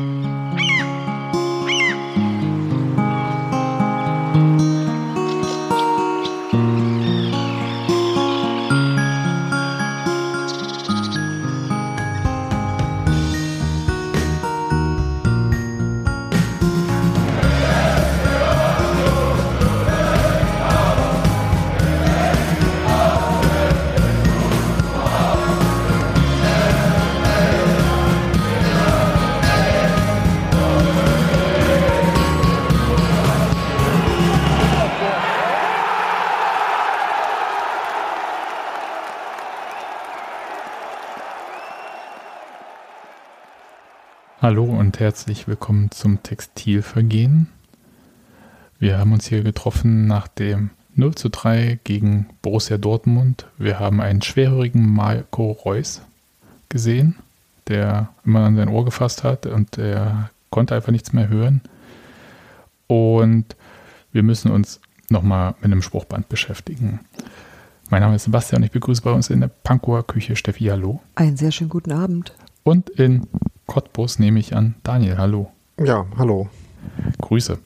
Mm-hmm. Hallo und herzlich willkommen zum Textilvergehen. Wir haben uns hier getroffen nach dem 0 zu 3 gegen Borussia Dortmund. Wir haben einen schwerhörigen Marco Reus gesehen, der immer an sein Ohr gefasst hat und er konnte einfach nichts mehr hören. Und wir müssen uns nochmal mit einem Spruchband beschäftigen. Mein Name ist Sebastian und ich begrüße bei uns in der Pankower Küche Steffi. Hallo. Einen sehr schönen guten Abend. Und in Cottbus nehme ich an. Daniel, hallo. Ja, hallo. Grüße.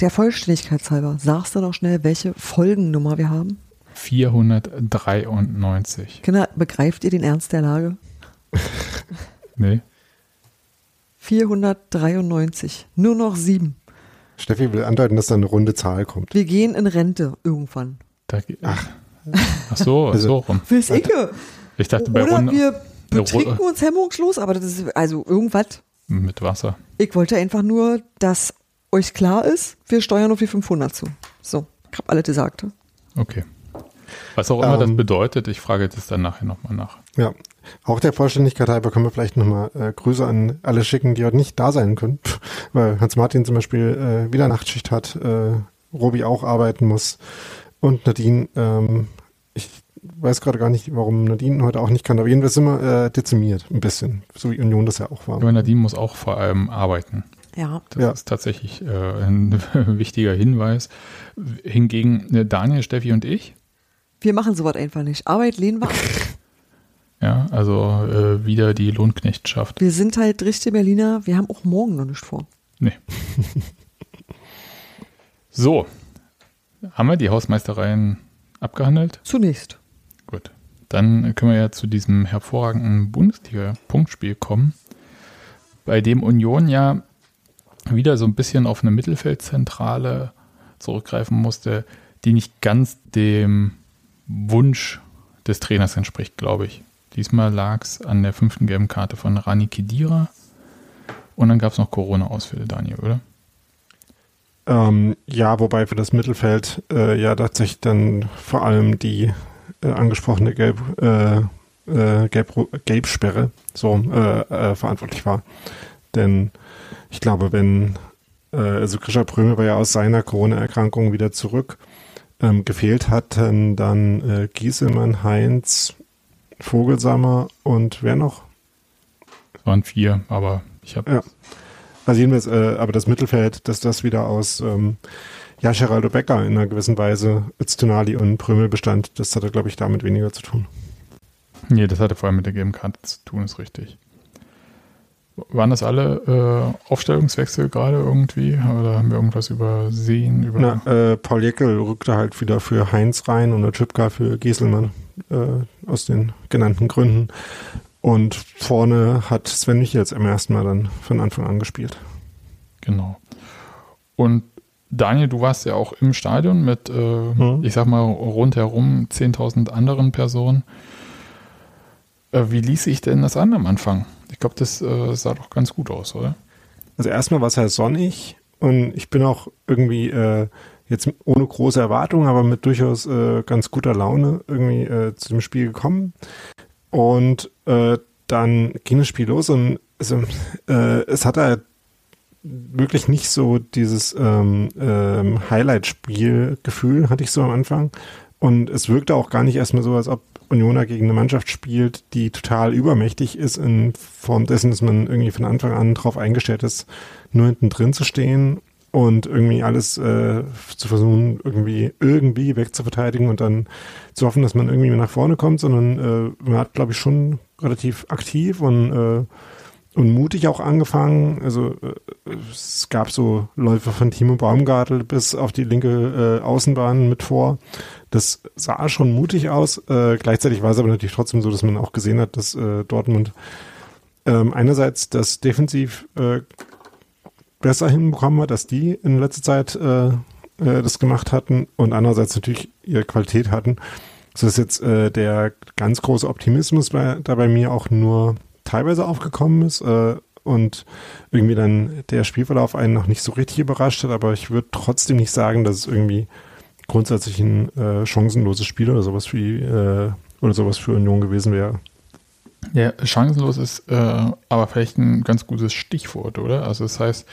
Der Vollständigkeit halber, sagst du noch schnell, welche Folgennummer wir haben? 493. Kinder, begreift ihr den Ernst der Lage? nee. 493. Nur noch sieben. Steffi will andeuten, dass da eine runde Zahl kommt. Wir gehen in Rente irgendwann. Da, ach. ach so, also, so rum. Will's Icke. Ich dachte bei Oder Runde. wir betrinken uns hemmungslos, aber das ist also irgendwas. Mit Wasser. Ich wollte einfach nur, dass euch klar ist, wir steuern auf die 500 zu. So, ich habe alles gesagt. Okay. Was auch immer ähm, das bedeutet, ich frage das dann nachher nochmal nach. Ja, auch der Vollständigkeit halber können wir vielleicht nochmal äh, Grüße an alle schicken, die heute nicht da sein können, weil Hans-Martin zum Beispiel äh, wieder Nachtschicht hat, äh, Robi auch arbeiten muss und Nadine, ähm, weiß gerade gar nicht, warum Nadine heute auch nicht kann, aber jedenfalls sind wir äh, dezimiert, ein bisschen, so wie Union das ja auch war. Aber Nadine muss auch vor allem arbeiten. Ja. Das Ja. ist tatsächlich äh, ein wichtiger Hinweis. Hingegen äh, Daniel, Steffi und ich, Wir machen sowas einfach nicht. Arbeit lehnen wir ab. ja, also äh, wieder die Lohnknechtschaft. Wir sind halt richtige Berliner, wir haben auch morgen noch nicht vor. Nee. so, haben wir die Hausmeistereien abgehandelt? Zunächst. Dann können wir ja zu diesem hervorragenden Bundesliga-Punktspiel kommen, bei dem Union ja wieder so ein bisschen auf eine Mittelfeldzentrale zurückgreifen musste, die nicht ganz dem Wunsch des Trainers entspricht, glaube ich. Diesmal lag es an der fünften gelben Karte von Rani Kedira und dann gab es noch Corona-Ausfälle, Daniel, oder? Ähm, ja, wobei für das Mittelfeld äh, ja tatsächlich dann vor allem die äh, angesprochene Gelb, äh, äh, Gelb, Gelbsperre so äh, äh, verantwortlich war. Denn ich glaube, wenn also Grisha Prömel war ja aus seiner Corona-Erkrankung wieder zurück, ähm, gefehlt hatten dann Gieselmann, Heinz, Vogelsammer und wer noch? Es waren vier, aber ich habe Ja. Also jedenfalls, äh, aber das Mittelfeld, dass das wieder aus ähm, ja, Geraldo Becker in einer gewissen Weise, Öztunali und Prömel bestand, das hatte, glaube ich, damit weniger zu tun. Nee, das hatte vor allem mit der gelben Karte zu tun, ist richtig. Waren das alle äh, Aufstellungswechsel gerade irgendwie? Oder haben wir irgendwas übersehen? Über Na, äh, Paul Jeckel rückte halt wieder für Heinz rein und der Chipka für Gieselmann äh, aus den genannten Gründen. Und vorne hat Sven Michels im ersten Mal dann von Anfang an gespielt. Genau. Und Daniel, du warst ja auch im Stadion mit, äh, Mhm. ich sag mal, rundherum 10.000 anderen Personen. Äh, wie ließ sich denn das an am Anfang? Ich glaube, das äh, sah doch ganz gut aus, oder? Also erstmal war es ja sonnig und ich bin auch irgendwie äh, jetzt ohne große Erwartungen, aber mit durchaus äh, ganz guter Laune irgendwie äh, zu dem Spiel gekommen. Und dann ging das Spiel los und also, es hatte halt wirklich nicht so dieses ähm, ähm, Highlight-Spiel-Gefühl, hatte ich so am Anfang. Und es wirkte auch gar nicht erstmal so, als ob Unioner gegen eine Mannschaft spielt, die total übermächtig ist in Form dessen, dass man irgendwie von Anfang an darauf eingestellt ist, nur hinten drin zu stehen und irgendwie alles äh, zu versuchen, irgendwie irgendwie wegzuverteidigen und dann zu hoffen, dass man irgendwie nach vorne kommt, sondern äh, man hat, glaube ich, schon relativ aktiv und äh, und mutig auch angefangen. Also äh, es gab so Läufe von Timo Baumgartel bis auf die linke äh, Außenbahn mit vor. Das sah schon mutig aus. Äh, gleichzeitig war es aber natürlich trotzdem so, dass man auch gesehen hat, dass äh, Dortmund ähm, einerseits das defensiv äh, besser hinbekommen hat, dass die in letzter Zeit äh, das gemacht hatten und andererseits natürlich ihre Qualität hatten. So ist jetzt der ganz große Optimismus bei, da bei mir auch nur teilweise aufgekommen ist äh, und irgendwie dann der Spielverlauf einen noch nicht so richtig überrascht hat, aber ich würde trotzdem nicht sagen, dass es irgendwie grundsätzlich ein äh, chancenloses Spiel oder sowas für äh, oder sowas für Union gewesen wäre. Ja, chancenlos ist äh, aber vielleicht ein ganz gutes Stichwort, oder? Also das heißt,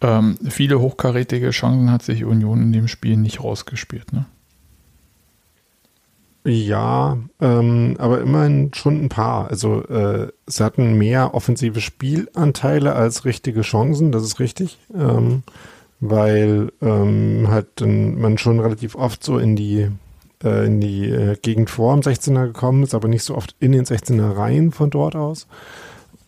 ähm, viele hochkarätige Chancen hat sich Union in dem Spiel nicht rausgespielt, ne? Ja, ähm, aber immerhin schon ein paar. Also äh, sie hatten mehr offensive Spielanteile als richtige Chancen, das ist richtig. Ähm, weil ähm, halt dann man schon relativ oft so in die äh, in die äh, Gegend vor dem 16er gekommen ist, aber nicht so oft in den 16er Reihen von dort aus.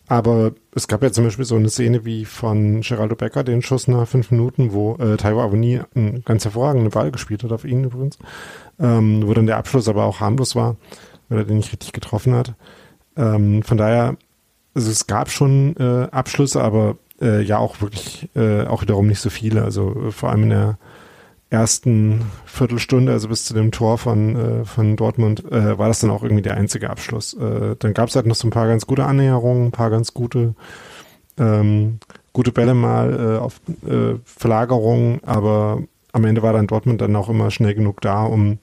Aber es gab ja zum Beispiel so eine Szene wie von Geraldo Becker, den Schuss nach fünf Minuten, wo äh, Taiwo Avoni einen ganz hervorragenden Ball gespielt hat auf ihn übrigens ähm, wo dann der Abschluss aber auch harmlos war, weil er den nicht richtig getroffen hat. Ähm, von daher, also es gab schon äh, Abschlüsse, aber äh, ja auch wirklich äh, auch wiederum nicht so viele. Also äh, vor allem in der ersten Viertelstunde, also bis zu dem Tor von, äh, von Dortmund, äh, war das dann auch irgendwie der einzige Abschluss. Dann gab es halt noch so ein paar ganz gute Annäherungen, ein paar ganz gute, ähm, gute Bälle mal äh, auf äh, Verlagerungen, aber am Ende war dann Dortmund dann auch immer schnell genug da, um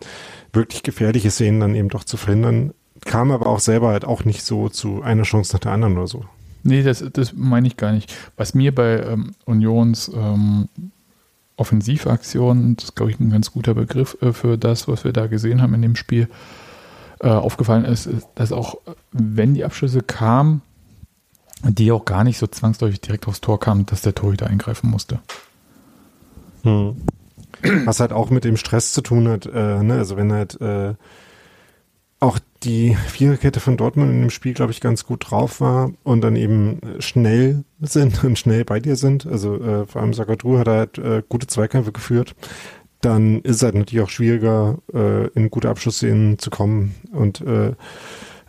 wirklich gefährliche Szenen dann eben doch zu verhindern. Kam aber auch selber halt auch nicht so zu einer Chance nach der anderen oder so. Nee, das, das meine ich gar nicht. Was mir bei ähm, Unions ähm, Offensivaktion, das ist glaube ich ein ganz guter Begriff äh, für das, was wir da gesehen haben in dem Spiel, äh, aufgefallen ist, ist, dass auch, wenn die Abschlüsse kamen, die auch gar nicht so zwangsläufig direkt aufs Tor kamen, dass der Torhüter eingreifen musste. Hm. Was halt auch mit dem Stress zu tun hat, äh, ne? also wenn halt äh, auch die Viererkette von Dortmund in dem Spiel, glaube ich, ganz gut drauf war und dann eben schnell sind und schnell bei dir sind. Also äh, vor allem Sakadru hat halt äh, gute Zweikämpfe geführt. Dann ist es halt natürlich auch schwieriger, äh, in gute Abschlussszenen zu kommen. Und äh,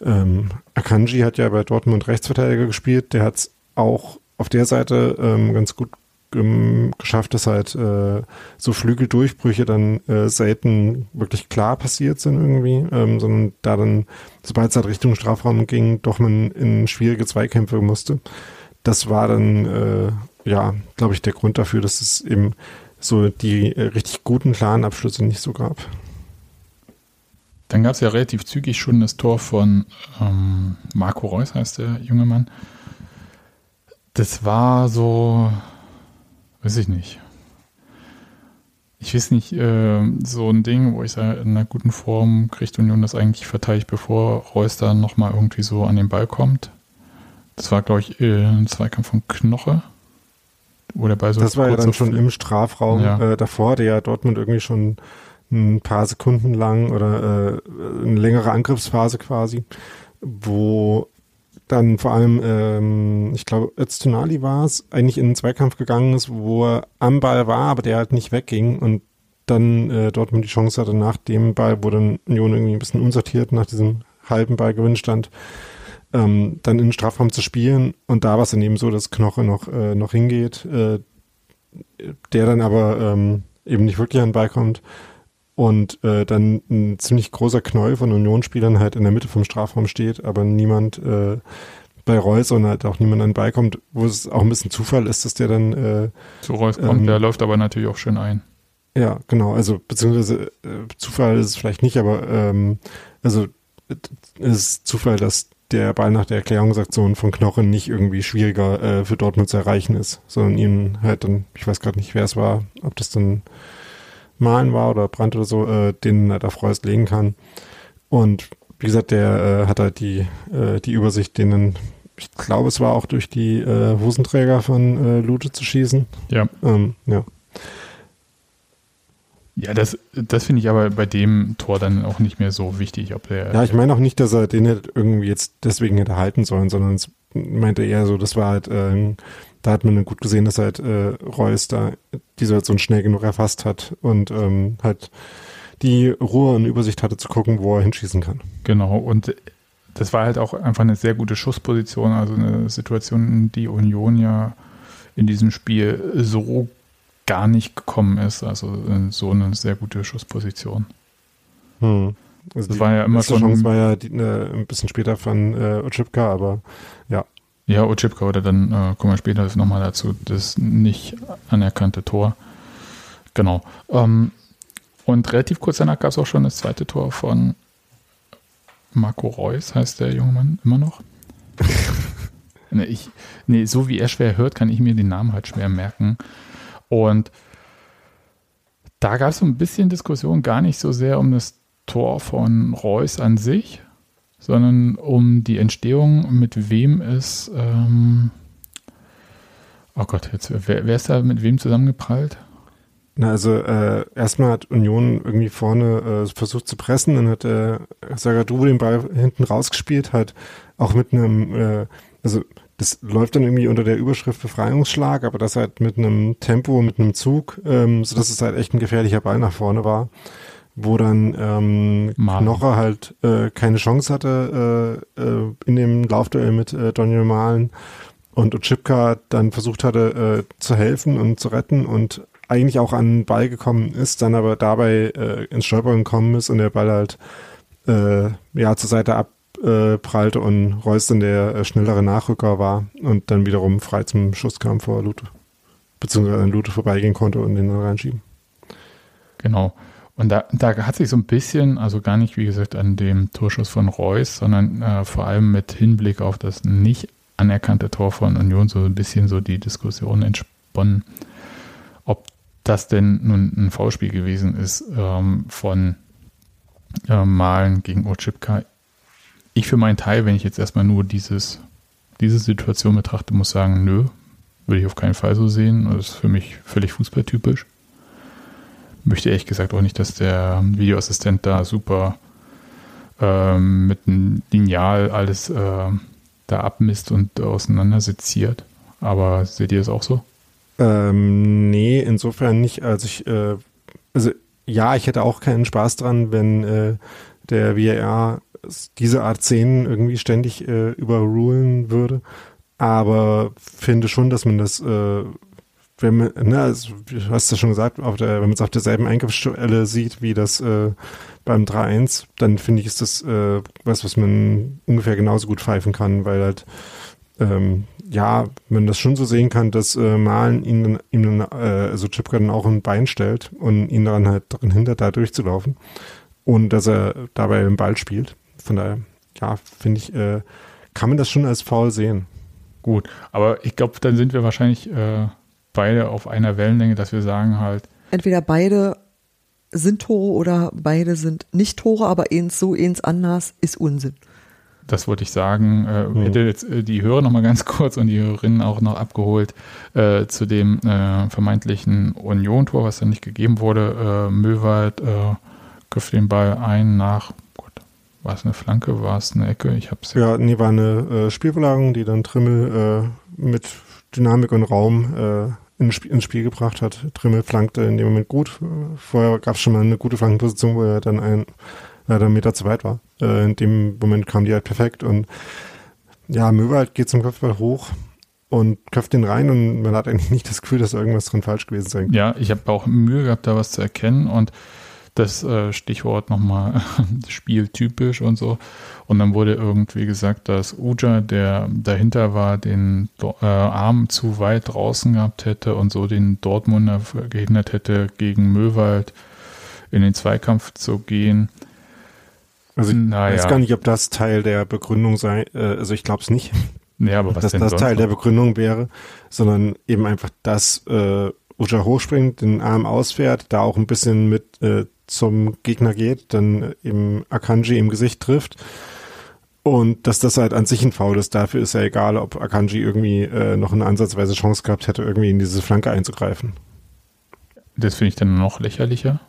ähm, Akanji hat ja bei Dortmund Rechtsverteidiger gespielt. Der hat es auch auf der Seite ähm, ganz gut ähm, geschafft, dass halt äh, so Flügeldurchbrüche dann äh, selten wirklich klar passiert sind irgendwie, ähm, sondern da dann, sobald es halt Richtung Strafraum ging, doch man in schwierige Zweikämpfe musste. Das war dann, äh, ja, glaube ich, der Grund dafür, dass es eben so die äh, richtig guten, klaren Abschlüsse nicht so gab. Dann gab es ja relativ zügig schon das Tor von ähm, Marco Reus, heißt der junge Mann. Das war so, Weiß ich nicht. Ich weiß nicht, äh, so ein Ding, wo ich sage, in einer guten Form kriegt Union das eigentlich verteidigt, bevor Reus dann nochmal irgendwie so an den Ball kommt. Das war, glaube ich, äh, ein Zweikampf von Knoche. Wo der Ball so das war ja dann schon im Strafraum ja. äh, davor, der ja Dortmund irgendwie schon ein paar Sekunden lang oder äh, eine längere Angriffsphase quasi, wo dann vor allem, ähm, ich glaube, Öztunali war es, eigentlich in einen Zweikampf gegangen ist, wo er am Ball war, aber der halt nicht wegging und dann äh, Dortmund die Chance hatte, nach dem Ball, wo dann Union irgendwie ein bisschen unsortiert nach diesem halben Ballgewinn stand, ähm, dann in den Strafraum zu spielen. Und da war es dann eben so, dass Knoche noch, äh, noch hingeht, äh, der dann aber ähm, eben nicht wirklich an den Ball kommt und äh, dann ein ziemlich großer Knäuel von Unionsspielern halt in der Mitte vom Strafraum steht, aber niemand äh, bei Reus und halt auch niemand an beikommt, wo es auch ein bisschen Zufall ist, dass der dann äh, zu Reus kommt, ähm, der läuft aber natürlich auch schön ein. Ja, genau, also beziehungsweise äh, Zufall ist es vielleicht nicht, aber ähm, also es ist Zufall, dass der Ball nach der Erklärungsaktion von Knochen nicht irgendwie schwieriger äh, für Dortmund zu erreichen ist, sondern ihn halt dann, ich weiß gerade nicht, wer es war, ob das dann Malen war oder Brand oder so, äh, den halt auf Reus legen kann. Und wie gesagt, der äh, hat halt die, äh, die Übersicht, denen, ich glaube, es war auch durch die äh, Hosenträger von äh, Lute zu schießen. Ja. Ähm, ja. Ja, das, das finde ich aber bei dem Tor dann auch nicht mehr so wichtig, ob der. Ja, ich meine auch nicht, dass er den irgendwie jetzt deswegen hätte halten sollen, sondern es meinte eher so, das war halt, äh, da hat man gut gesehen, dass halt äh, Reus da die Situation schnell genug erfasst hat und ähm, halt die Ruhe und Übersicht hatte zu gucken, wo er hinschießen kann. Genau, und das war halt auch einfach eine sehr gute Schussposition, also eine Situation, in die Union ja in diesem Spiel so gar nicht gekommen ist. Also so eine sehr gute Schussposition. Hm. Also das war ja immer schon. Chance war ja die, ne, ein bisschen später von äh, Ochipka, aber ja. Ja, Ochipka oder dann äh, kommen wir später nochmal dazu, das nicht anerkannte Tor. Genau. Ähm, und relativ kurz danach gab es auch schon das zweite Tor von Marco Reus, heißt der junge Mann immer noch. nee, ich, nee, so wie er schwer hört, kann ich mir den Namen halt schwer merken. Und da gab es so ein bisschen Diskussion, gar nicht so sehr um das Tor von Reus an sich, sondern um die Entstehung, mit wem es, ähm, oh Gott, jetzt, wer, wer ist da mit wem zusammengeprallt? Na, also äh, erstmal hat Union irgendwie vorne äh, versucht zu pressen, dann hat äh, Sagadu den Ball hinten rausgespielt, hat auch mit einem, äh, also das läuft dann irgendwie unter der Überschrift Befreiungsschlag, aber das halt mit einem Tempo, mit einem Zug, ähm, so dass es halt echt ein gefährlicher Ball nach vorne war, wo dann ähm, Knoche halt äh, keine Chance hatte äh, äh, in dem Laufduell mit äh, Daniel Malen und Ochipka dann versucht hatte äh, zu helfen und zu retten und eigentlich auch an den Ball gekommen ist, dann aber dabei äh, ins Stolpern gekommen ist und der Ball halt äh, ja zur Seite abprallte und Reus dann der äh, schnellere Nachrücker war und dann wiederum frei zum Schuss kam vor Lute. Beziehungsweise an Lute vorbeigehen konnte und den dann reinschieben. Genau. Und da, da hat sich so ein bisschen, also gar nicht, wie gesagt, an dem Torschuss von Reus, sondern äh, vor allem mit Hinblick auf das nicht anerkannte Tor von Union so ein bisschen so die Diskussion entsponnen, ob das denn nun ein Foulspiel gewesen ist ähm, von äh, Malen gegen Ochipka. Ich für meinen Teil, wenn ich jetzt erstmal nur dieses, diese Situation betrachte, muss sagen, nö, würde ich auf keinen Fall so sehen. Das ist für mich völlig fußballtypisch. Möchte ehrlich gesagt auch nicht, dass der Videoassistent da super ähm, mit einem Lineal alles äh, da abmisst und auseinanderseziert. Aber seht ihr es auch so? Ähm, nee, insofern nicht. Also ich, äh, also ja, ich hätte auch keinen Spaß dran, wenn äh, der VAR diese Art Szenen irgendwie ständig äh, überrulen würde. Aber finde schon, dass man das, äh, wenn man, ne, also, du hast ja schon gesagt, auf der, wenn man es auf derselben Eingriffsstelle sieht wie das äh, beim 3-1, dann finde ich, ist das äh, was, was man ungefähr genauso gut pfeifen kann, weil halt ähm, ja, man das schon so sehen kann, dass äh, Malen ihn, dann, äh, also Chipka dann auch ein Bein stellt und ihn daran halt daran hindert, da durchzulaufen. Und dass er dabei den Ball spielt. Von daher, ja, finde ich, äh, kann man das schon als faul sehen. Gut, aber ich glaube, dann sind wir wahrscheinlich äh, beide auf einer Wellenlänge, dass wir sagen halt. Entweder beide sind Tore oder beide sind nicht Tore, aber eins so, eins anders ist Unsinn das wollte ich sagen. Äh, mhm. Hätte jetzt äh, die Hörer noch mal ganz kurz und die Hörerinnen auch noch abgeholt äh, zu dem äh, vermeintlichen Union-Tor, was dann nicht gegeben wurde. Äh, Möwald äh, griff den Ball ein nach, gut, war es eine Flanke, war es eine Ecke? Ich hab's ja, nee, war eine äh, Spielverlagerung, die dann Trimmel äh, mit Dynamik und Raum äh, ins Spiel, ins Spiel gebracht hat. Trimmel flankte in dem Moment gut. Vorher gab es schon mal eine gute Flankenposition, wo er dann ein leider einen Meter zu weit war. Äh, in dem Moment kam die halt perfekt und ja, Möwald geht zum Kopfball hoch und köpft den rein und man hat eigentlich nicht das Gefühl, dass irgendwas dran falsch gewesen sein kann. Ja, ich habe auch Mühe gehabt, da was zu erkennen und das äh, Stichwort nochmal spieltypisch und so. Und dann wurde irgendwie gesagt, dass Uja, der dahinter war, den äh, Arm zu weit draußen gehabt hätte und so den Dortmunder gehindert hätte, gegen Möwald in den Zweikampf zu gehen. Also ich naja. weiß gar nicht, ob das Teil der Begründung sei, äh, also ich glaube es nicht. Ja, aber was dass das Teil der Begründung wäre, sondern eben einfach, dass äh, Uja hochspringt, den Arm ausfährt, da auch ein bisschen mit äh, zum Gegner geht, dann eben Akanji im Gesicht trifft. Und dass das halt an sich ein Foul ist, dafür ist ja egal, ob Akanji irgendwie äh, noch eine ansatzweise Chance gehabt hätte, irgendwie in diese Flanke einzugreifen. Das finde ich dann noch lächerlicher.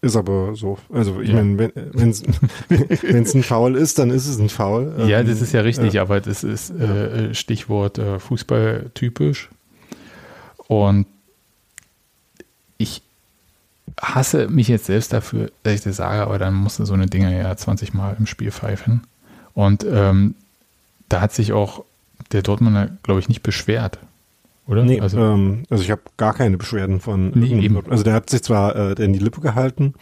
ist aber so. Also ich Ja. meine, wenn es ein Foul ist, dann ist es ein Foul. Ja, Ähm, das ist ja richtig, ja. aber das ist äh, Stichwort äh, Fußball typisch. Und hasse mich jetzt selbst dafür, dass ich das sage, aber dann musste so eine Dinge ja 20 Mal im Spiel pfeifen. Und ähm, da hat sich auch der Dortmunder, glaube ich, nicht beschwert. Oder? Nee, also, ähm, also ich habe gar keine Beschwerden von Nee, eben. Also der hat sich zwar äh, in die Lippe gehalten,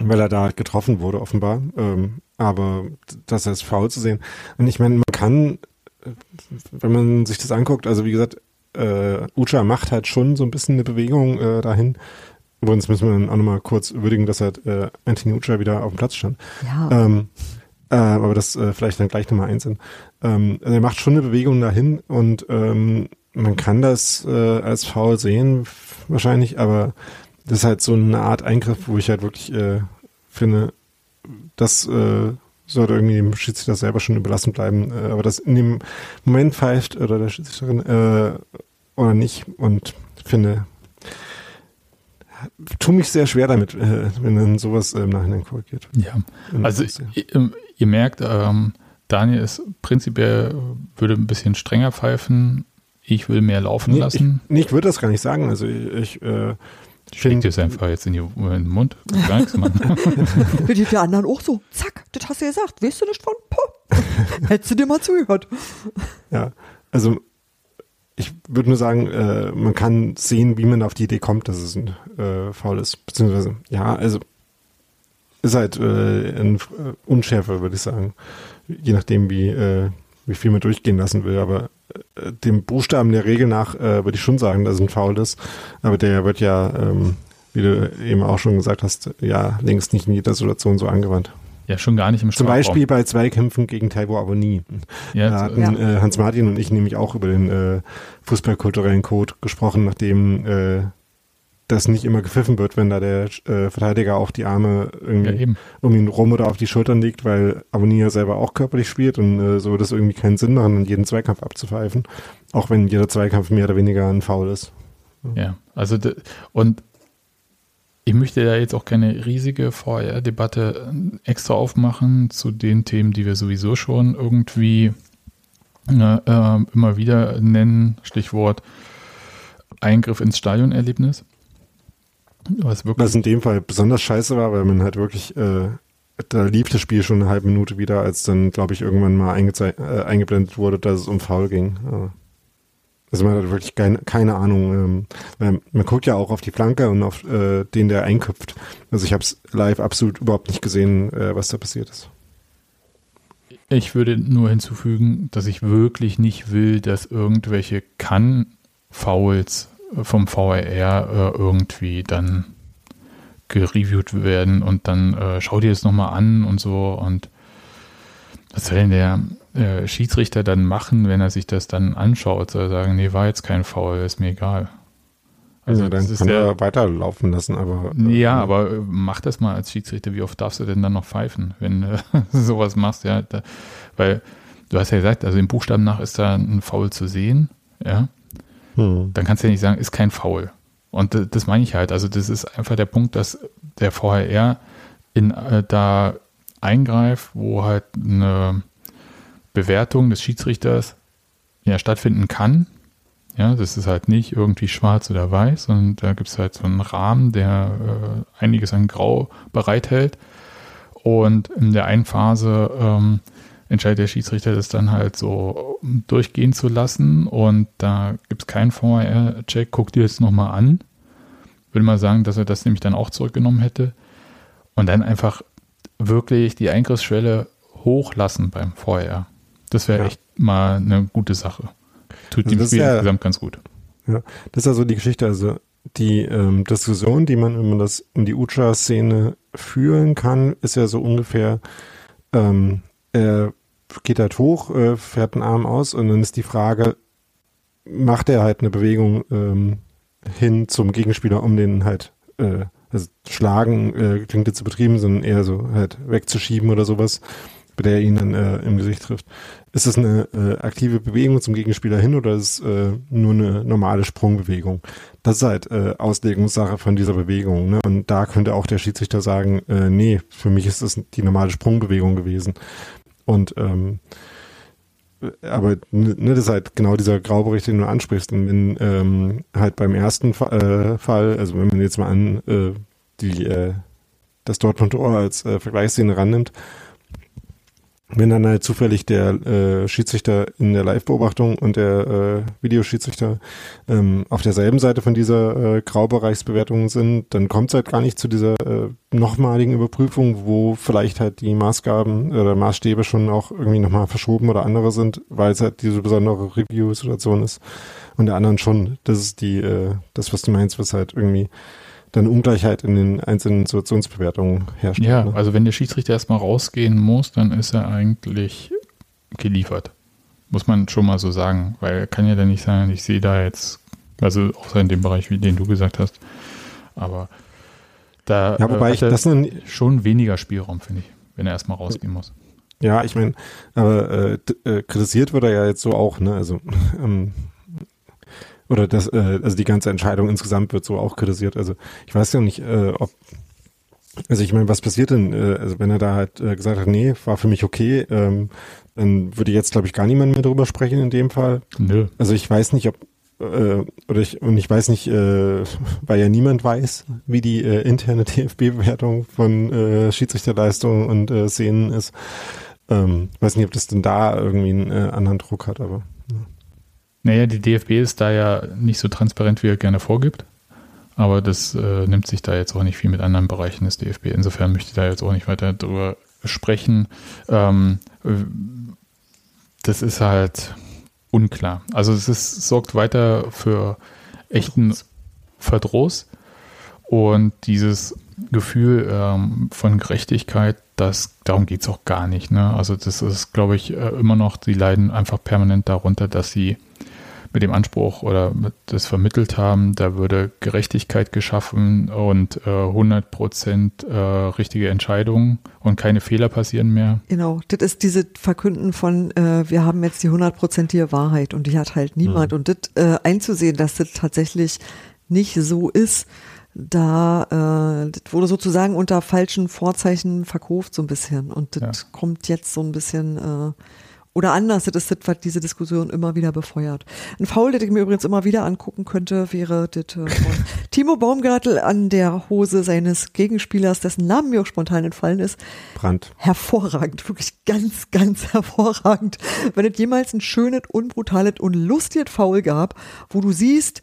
weil er da getroffen wurde offenbar, ähm, aber das als faul zu sehen. Und ich meine, man kann, wenn man sich das anguckt, also wie gesagt, äh, Ucha macht halt schon so ein bisschen eine Bewegung äh, dahin. Übrigens müssen wir dann auch nochmal kurz würdigen, dass halt äh, Anthony Ucha wieder auf dem Platz stand. Ja, Ähm, äh, aber das äh, vielleicht dann gleich nochmal einzeln. Ähm, also er macht schon eine Bewegung dahin und ähm, man kann das äh, als faul sehen, wahrscheinlich, aber das ist halt so eine Art Eingriff, wo ich halt wirklich äh, finde, das äh, sollte irgendwie dem Schiedsrichter selber schon überlassen bleiben. Äh, aber das in dem Moment pfeift oder der Schiedsrichterin äh, oder nicht und finde, tu mich sehr schwer damit, äh, wenn dann sowas äh, im Nachhinein korrigiert. ja. Also das, ja. ihr, ihr merkt, ähm, Daniel ist prinzipiell, würde ein bisschen strenger pfeifen. Ich will mehr laufen Nee, lassen. Ich, nee, ich würde das gar nicht sagen. Also ich, ich äh, schläg dir es einfach jetzt in, die, in den Mund. Gar nichts, Mann. für die der anderen auch so, zack, das hast du gesagt, weißt du nicht von? Puh. Hättest du dir mal zugehört. ja, also ich würde nur sagen, äh, man kann sehen, wie man auf die Idee kommt, dass es ein äh, Foul ist. Beziehungsweise, ja, also ist halt äh, ein, äh, Unschärfe, würde ich sagen. Je nachdem, wie, äh, wie viel man durchgehen lassen will. Aber äh, dem Buchstaben der Regel nach äh, würde ich schon sagen, dass es ein Foul ist. Aber der wird ja, ähm, wie du eben auch schon gesagt hast, ja längst nicht in jeder Situation so angewandt. Ja, schon gar nicht im Zum Strafraum. Beispiel bei Zweikämpfen gegen Taiwo Avoni. Ja, Da zu- hatten äh, Hans Martin und ich nämlich auch über den äh, fußballkulturellen Code gesprochen, nachdem äh, das nicht immer gepfiffen wird, wenn da der äh, Verteidiger auch die Arme ja, irgendwie eben. um ihn rum oder auf die Schultern legt, weil Avoni ja selber auch körperlich spielt und äh, so wird es irgendwie keinen Sinn machen, dann jeden Zweikampf abzupfeifen, auch wenn jeder Zweikampf mehr oder weniger ein Foul ist. Ja, also und ich möchte da jetzt auch keine riesige VR-Debatte extra aufmachen zu den Themen, die wir sowieso schon irgendwie äh, äh, immer wieder nennen. Stichwort Eingriff ins Stadionerlebnis. Was wirklich Was in dem Fall besonders scheiße war, weil man halt wirklich, äh, da lief das Spiel schon eine halbe Minute wieder, als dann, glaube ich, irgendwann mal äh, eingeblendet wurde, dass es um Foul ging. Ja. Also man hat wirklich keine, keine Ahnung. Ähm, man guckt ja auch auf die Flanke und auf äh, den, der einköpft. Also ich habe es live absolut überhaupt nicht gesehen, äh, was da passiert ist. Ich würde nur hinzufügen, dass ich wirklich nicht will, dass irgendwelche Kann-Fouls vom VAR äh, irgendwie dann gereviewt werden und dann äh, schau dir das nochmal an und so und was soll denn der äh, Schiedsrichter dann machen, wenn er sich das dann anschaut? Soll er sagen, nee, war jetzt kein Foul, ist mir egal. Also Also dann das kann der, er weiterlaufen lassen, aber äh, ja, aber äh, mach das mal als Schiedsrichter. Wie oft darfst du denn dann noch pfeifen, wenn du sowas machst? Ja, da, weil du hast ja gesagt, also im Buchstaben nach ist da ein Foul zu sehen. Ja, hm. dann kannst du ja nicht sagen, ist kein Foul. Und d- das meine ich halt. Also das ist einfach der Punkt, dass der VHR in äh, da eingreift, wo halt eine Bewertung des Schiedsrichters ja stattfinden kann. Ja, das ist halt nicht irgendwie schwarz oder weiß, sondern da gibt es halt so einen Rahmen, der äh, einiges an Grau bereithält. Und in der einen Phase ähm, entscheidet der Schiedsrichter, das dann halt so durchgehen zu lassen. Und da gibt es keinen VR-Check. Guck dir das nochmal an. Würde mal sagen, dass er das nämlich dann auch zurückgenommen hätte. Und dann einfach wirklich die Eingriffsschwelle hochlassen beim VR. Das wäre Ja. echt mal eine gute Sache. Tut Also dem Spiel ja- insgesamt ganz gut. Das ist also die Geschichte, also die ähm, Diskussion, die man, wenn man das in die Ucha-Szene führen kann, ist ja so ungefähr, ähm, er geht halt hoch, äh, fährt einen Arm aus und dann ist die Frage, macht er halt eine Bewegung ähm, hin zum Gegenspieler, um den halt, äh, also schlagen äh, klingt jetzt übertrieben, sondern eher so halt wegzuschieben oder sowas. Bei der er ihn dann äh, im Gesicht trifft. Ist das eine äh, aktive Bewegung zum Gegenspieler hin oder ist es äh, nur eine normale Sprungbewegung? Das ist halt äh, Auslegungssache von dieser Bewegung. Ne? Und da könnte auch der Schiedsrichter sagen, äh, nee, für mich ist es die normale Sprungbewegung gewesen. Und ähm, aber ne, das ist halt genau dieser Graubericht, den du ansprichst. Und wenn ähm, halt beim ersten Fa äh, Fall, also wenn man jetzt mal an äh, die äh, das Dortmund-Tor als äh, Vergleichsszene rannimmt, wenn dann halt zufällig der äh, Schiedsrichter in der Live-Beobachtung und der äh, Videoschiedsrichter ähm, auf derselben Seite von dieser äh, Graubereichsbewertung sind, dann kommt es halt gar nicht zu dieser äh, nochmaligen Überprüfung, wo vielleicht halt die Maßgaben oder Maßstäbe schon auch irgendwie nochmal verschoben oder andere sind, weil es halt diese besondere Review-Situation ist. Und der anderen schon, das ist die, äh, das, was du meinst, was halt irgendwie dann Ungleichheit in den einzelnen Situationsbewertungen herrscht. Ja, ne? also wenn der Schiedsrichter erstmal rausgehen muss, dann ist er eigentlich geliefert. Muss man schon mal so sagen, weil er kann ja dann nicht sagen, ich sehe da jetzt, also außer in dem Bereich, wie den du gesagt hast, aber da ja, wobei äh, ich das schon weniger Spielraum, finde ich, wenn er erstmal rausgehen muss. Ja, ich meine, aber äh, äh, kritisiert wird er ja jetzt so auch, ne? Also ähm, oder das, äh, also die ganze Entscheidung insgesamt wird so auch kritisiert. Also ich weiß ja nicht, äh, ob also ich meine, was passiert denn, äh, also wenn er da halt äh, gesagt hat, nee, war für mich okay, ähm, dann würde jetzt, glaube ich, gar niemand mehr drüber sprechen in dem Fall. Nö. Also ich weiß nicht, ob äh, oder ich und ich weiß nicht, äh, weil ja niemand weiß, wie die äh, interne DFB-Bewertung von äh, Schiedsrichterleistungen und äh, Szenen ist. Ähm, weiß nicht, ob das denn da irgendwie einen äh, anderen Druck hat, aber. Ja. Naja, die DFB ist da ja nicht so transparent, wie er gerne vorgibt. Aber das äh, nimmt sich da jetzt auch nicht viel mit anderen Bereichen des DFB. Insofern möchte ich da jetzt auch nicht weiter drüber sprechen. Ähm, das ist halt unklar. Also es ist, sorgt weiter für echten Verdruss und dieses Gefühl ähm, von Gerechtigkeit, das, darum geht es auch gar nicht. Ne? Also das ist, glaube ich, äh, immer noch, sie leiden einfach permanent darunter, dass sie mit dem Anspruch oder mit das vermittelt haben, da würde Gerechtigkeit geschaffen und äh, 100 Prozent äh, richtige Entscheidungen und keine Fehler passieren mehr. Genau, das ist diese Verkünden von, äh, wir haben jetzt die 100-prozentige Wahrheit und die hat halt niemand. Mhm. Und das äh, einzusehen, dass das tatsächlich nicht so ist, da äh, das wurde sozusagen unter falschen Vorzeichen verkauft so ein bisschen und das ja. kommt jetzt so ein bisschen äh, oder anders, das ist das, was diese Diskussion immer wieder befeuert. Ein Foul, das ich mir übrigens immer wieder angucken könnte, wäre das von Timo Baumgartel an der Hose seines Gegenspielers, dessen Namen mir auch spontan entfallen ist. Brand. Hervorragend, wirklich ganz, ganz hervorragend. Wenn es jemals ein schönes, unbrutales und lustiges Foul gab, wo du siehst,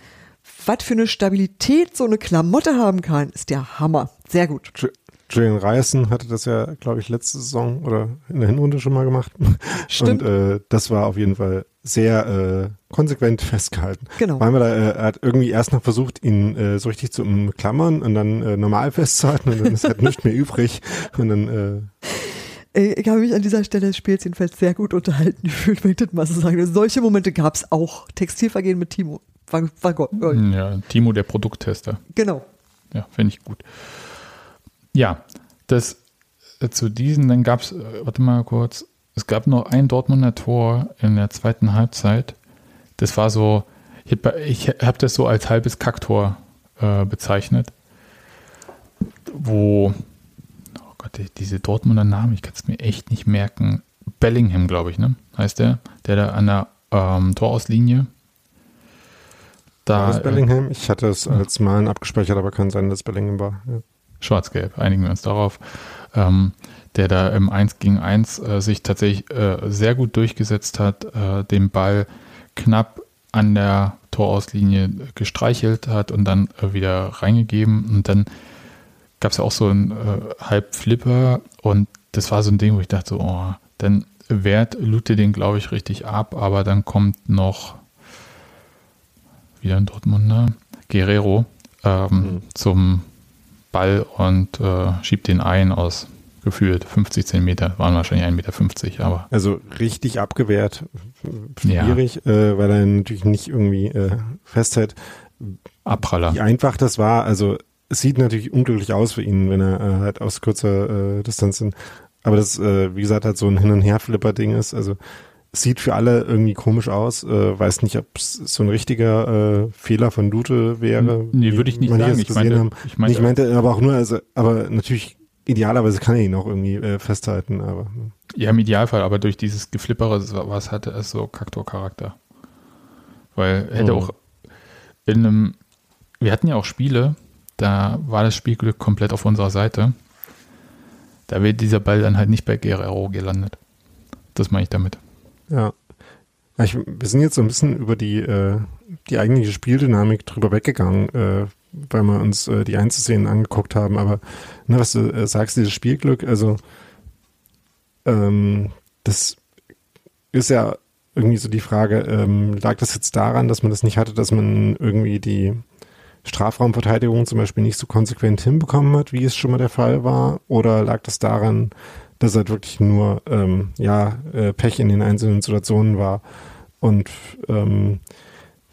was für eine Stabilität so eine Klamotte haben kann, ist der Hammer. Sehr gut. Julian Ryerson hatte das ja, glaube ich, letzte Saison oder in der Hinrunde schon mal gemacht. Stimmt. Und äh, das war auf jeden Fall sehr äh, konsequent festgehalten. Genau. Weil man da, äh, er hat irgendwie erst noch versucht, ihn äh, so richtig zu umklammern und dann äh, normal festzuhalten und dann ist halt nicht mehr übrig. Und dann äh, ich habe mich an dieser Stelle des Spiels jedenfalls sehr gut unterhalten gefühlt, wenn ich das mal so sagen. Solche Momente gab es auch. Textilvergehen mit Timo. War, war Gott. Ja, Timo, der Produkttester. Genau. Ja, finde ich gut. Ja, das äh, zu diesen, dann gab es, äh, warte mal kurz, es gab noch ein Dortmunder Tor in der zweiten Halbzeit. Das war so, ich habe hab das so als halbes Kacktor äh, bezeichnet, wo, oh Gott, diese Dortmunder Namen, ich kann es mir echt nicht merken. Bellingham, glaube ich, ne? Heißt der, der da an der ähm, Torauslinie. Da, das Bellingham? Ich hatte es als Malen abgespeichert, aber kann sein, dass Bellingham war. Ja. Schwarz-Gelb, einigen wir uns darauf, ähm, der da im 1 gegen 1 äh, sich tatsächlich äh, sehr gut durchgesetzt hat, äh, den Ball knapp an der Torauslinie gestreichelt hat und dann äh, wieder reingegeben. Und dann gab es ja auch so einen äh, Halbflipper und das war so ein Ding, wo ich dachte, oh, dann wehrt Lute den, glaube ich, richtig ab, aber dann kommt noch wieder ein Dortmunder, Guerrero, ähm, mhm. zum Ball und äh, schiebt den ein aus gefühlt 50 Zentimeter, waren wahrscheinlich 1,50 Meter, aber. Also richtig abgewehrt, schwierig, ja. äh, weil er natürlich nicht irgendwie äh, festhält. Abpraller. Wie einfach das war, also es sieht natürlich unglücklich aus für ihn, wenn er äh, halt aus kurzer äh, Distanz sind. aber das, äh, wie gesagt, halt so ein Hin- und Her-Flipper-Ding ist. Also sieht für alle irgendwie komisch aus. Äh, weiß nicht, ob es so ein richtiger äh, Fehler von Dute wäre. Nee, würde ich nicht sagen. Ich meine, ich, meinte, ich meinte aber auch nur, also, aber natürlich idealerweise kann er ihn auch irgendwie äh, festhalten, aber. Ja, im Idealfall, aber durch dieses Geflippere, was hatte es so Kaktor-Charakter. Weil hätte oh. auch in einem, wir hatten ja auch Spiele, da war das Spielglück komplett auf unserer Seite. Da wird dieser Ball dann halt nicht bei Guerrero gelandet. Das meine ich damit. Ja. Ich, wir sind jetzt so ein bisschen über die, äh, die eigentliche Spieldynamik drüber weggegangen, äh, weil wir uns äh, die Einzelszenen angeguckt haben. Aber ne, was du äh, sagst, dieses Spielglück, also ähm, das ist ja irgendwie so die Frage, ähm, lag das jetzt daran, dass man das nicht hatte, dass man irgendwie die Strafraumverteidigung zum Beispiel nicht so konsequent hinbekommen hat, wie es schon mal der Fall war? Oder lag das daran, dass halt wirklich nur ähm, ja äh, Pech in den einzelnen Situationen war? Und ähm,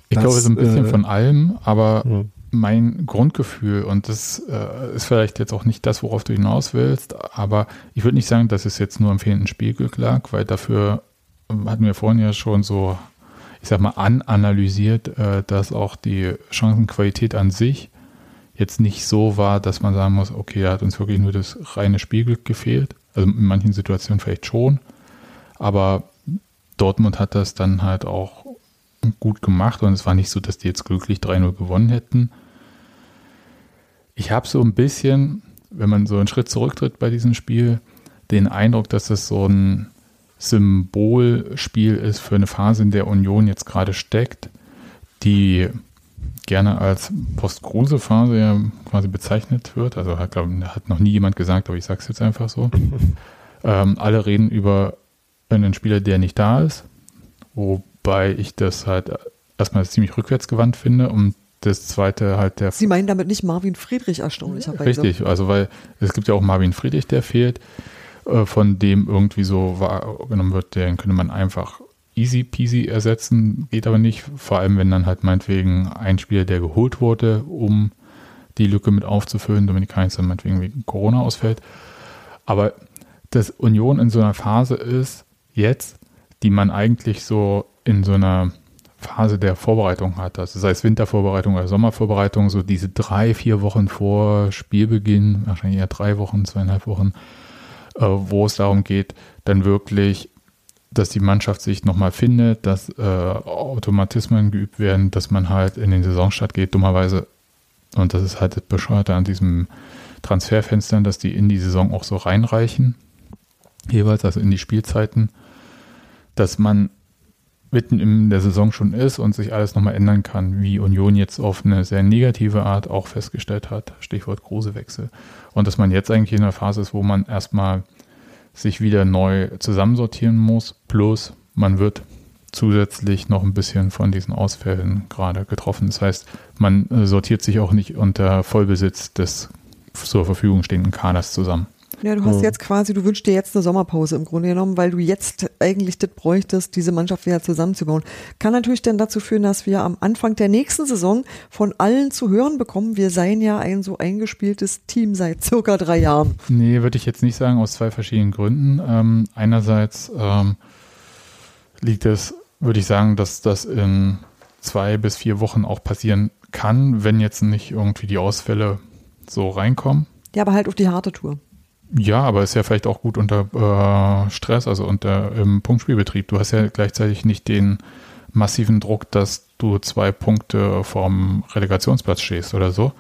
ich das, glaube, es ist ein bisschen äh, von allem, aber mh. mein Grundgefühl, und das äh, ist vielleicht jetzt auch nicht das, worauf du hinaus willst, aber ich würde nicht sagen, dass es jetzt nur am fehlenden Spielglück lag, weil dafür hatten wir vorhin ja schon so ich sag mal, ananalysiert, äh, dass auch die Chancenqualität an sich jetzt nicht so war, dass man sagen muss, okay, da hat uns wirklich nur das reine Spielglück gefehlt. Also in manchen Situationen vielleicht schon. Aber Dortmund hat das dann halt auch gut gemacht und es war nicht so, dass die jetzt glücklich 3-0 gewonnen hätten. Ich habe so ein bisschen, wenn man so einen Schritt zurücktritt bei diesem Spiel, den Eindruck, dass es so ein Symbolspiel ist für eine Phase, in der Union jetzt gerade steckt, die gerne als Post-Kruse-Phase ja quasi bezeichnet wird. Also hat, glaub, hat noch nie jemand gesagt, aber ich sage es jetzt einfach so. ähm, alle reden über einen Spieler, der nicht da ist, wobei ich das halt erstmal ziemlich rückwärtsgewandt finde und das zweite halt der. Sie meinen damit nicht Marvin Friedrich erstaunlicherweise. Richtig, also weil es gibt ja auch Marvin Friedrich, der fehlt. Äh, von dem irgendwie so wahrgenommen wird, den könnte man einfach easy peasy ersetzen, geht aber nicht. Vor allem, wenn dann halt meinetwegen ein Spieler, der geholt wurde, um die Lücke mit aufzufüllen, Dominik Heinz dann meinetwegen wegen Corona ausfällt. Aber dass Union in so einer Phase ist, jetzt, die man eigentlich so in so einer Phase der Vorbereitung hat, also sei es Wintervorbereitung oder Sommervorbereitung, so diese drei, vier Wochen vor Spielbeginn, wahrscheinlich eher drei Wochen, zweieinhalb Wochen, äh, wo es darum geht, dann wirklich, dass die Mannschaft sich nochmal findet, dass äh, Automatismen geübt werden, dass man halt in den Saisonstart geht, dummerweise. Und das ist halt das Bescheuerte an diesem Transferfenstern, dass die in die Saison auch so reinreichen, jeweils, also in die Spielzeiten, dass man mitten in der Saison schon ist und sich alles nochmal ändern kann, wie Union jetzt auf eine sehr negative Art auch festgestellt hat, Stichwort Kruse-Wechsel. Und dass man jetzt eigentlich in einer Phase ist, wo man erstmal sich wieder neu zusammensortieren muss, plus man wird zusätzlich noch ein bisschen von diesen Ausfällen gerade getroffen. Das heißt, man äh, sortiert sich auch nicht unter Vollbesitz des zur Verfügung stehenden Kaders zusammen. Ja, du hast jetzt quasi, du wünschst dir jetzt eine Sommerpause im Grunde genommen, weil du jetzt eigentlich das bräuchtest, diese Mannschaft wieder zusammenzubauen. Kann natürlich dann dazu führen, dass wir am Anfang der nächsten Saison von allen zu hören bekommen, wir seien ja ein so eingespieltes Team seit circa drei Jahren. Nee, würde ich jetzt nicht sagen, aus zwei verschiedenen Gründen. Ähm, einerseits ähm, liegt es, würde ich sagen, dass das in zwei bis vier Wochen auch passieren kann, wenn jetzt nicht irgendwie die Ausfälle so reinkommen. Ja, aber halt auf die harte Tour. Ja, aber ist ja vielleicht auch gut unter äh, Stress, also unter im Punktspielbetrieb. Du hast ja gleichzeitig nicht den massiven Druck, dass du zwei Punkte vom Relegationsplatz stehst oder so.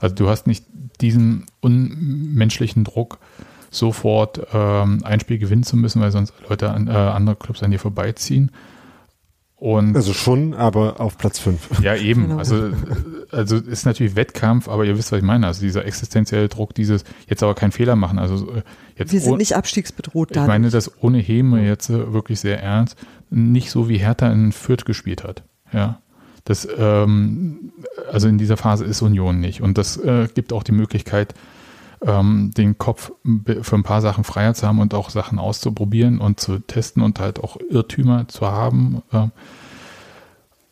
Also du hast nicht diesen unmenschlichen Druck, sofort ähm, ein Spiel gewinnen zu müssen, weil sonst Leute, äh, andere Clubs an dir vorbeiziehen. Und also schon, aber auf Platz 5. Ja, eben. Genau. Also, also ist natürlich Wettkampf, aber ihr wisst, was ich meine. Also dieser existenzielle Druck, dieses jetzt aber keinen Fehler machen. Also äh, jetzt Wir sind nicht abstiegsbedroht. Dadurch. Ich meine das ohne Heme jetzt äh, wirklich sehr ernst. Nicht so wie Hertha in Fürth gespielt hat. Ja. Das, ähm, also in dieser Phase ist Union nicht. Und das äh, gibt auch die Möglichkeit, ähm, den Kopf für ein paar Sachen freier zu haben und auch Sachen auszuprobieren und zu testen und halt auch Irrtümer zu haben. Äh,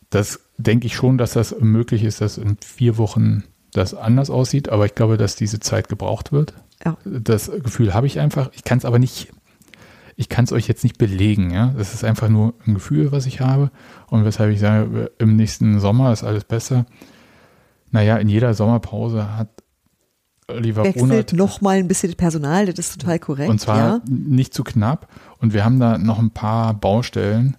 das denke ich schon, dass das möglich ist, dass in vier Wochen das anders aussieht, aber ich glaube, dass diese Zeit gebraucht wird. Ja. Das Gefühl habe ich einfach. Ich kann es aber nicht, ich kann es euch jetzt nicht belegen. Ja, das ist einfach nur ein Gefühl, was ich habe und weshalb ich sage, im nächsten Sommer ist alles besser. Naja, in jeder Sommerpause hat Oliver Wechselt noch mal ein bisschen Personal, das ist total korrekt. Und zwar ja. nicht zu knapp. Und wir haben da noch ein paar Baustellen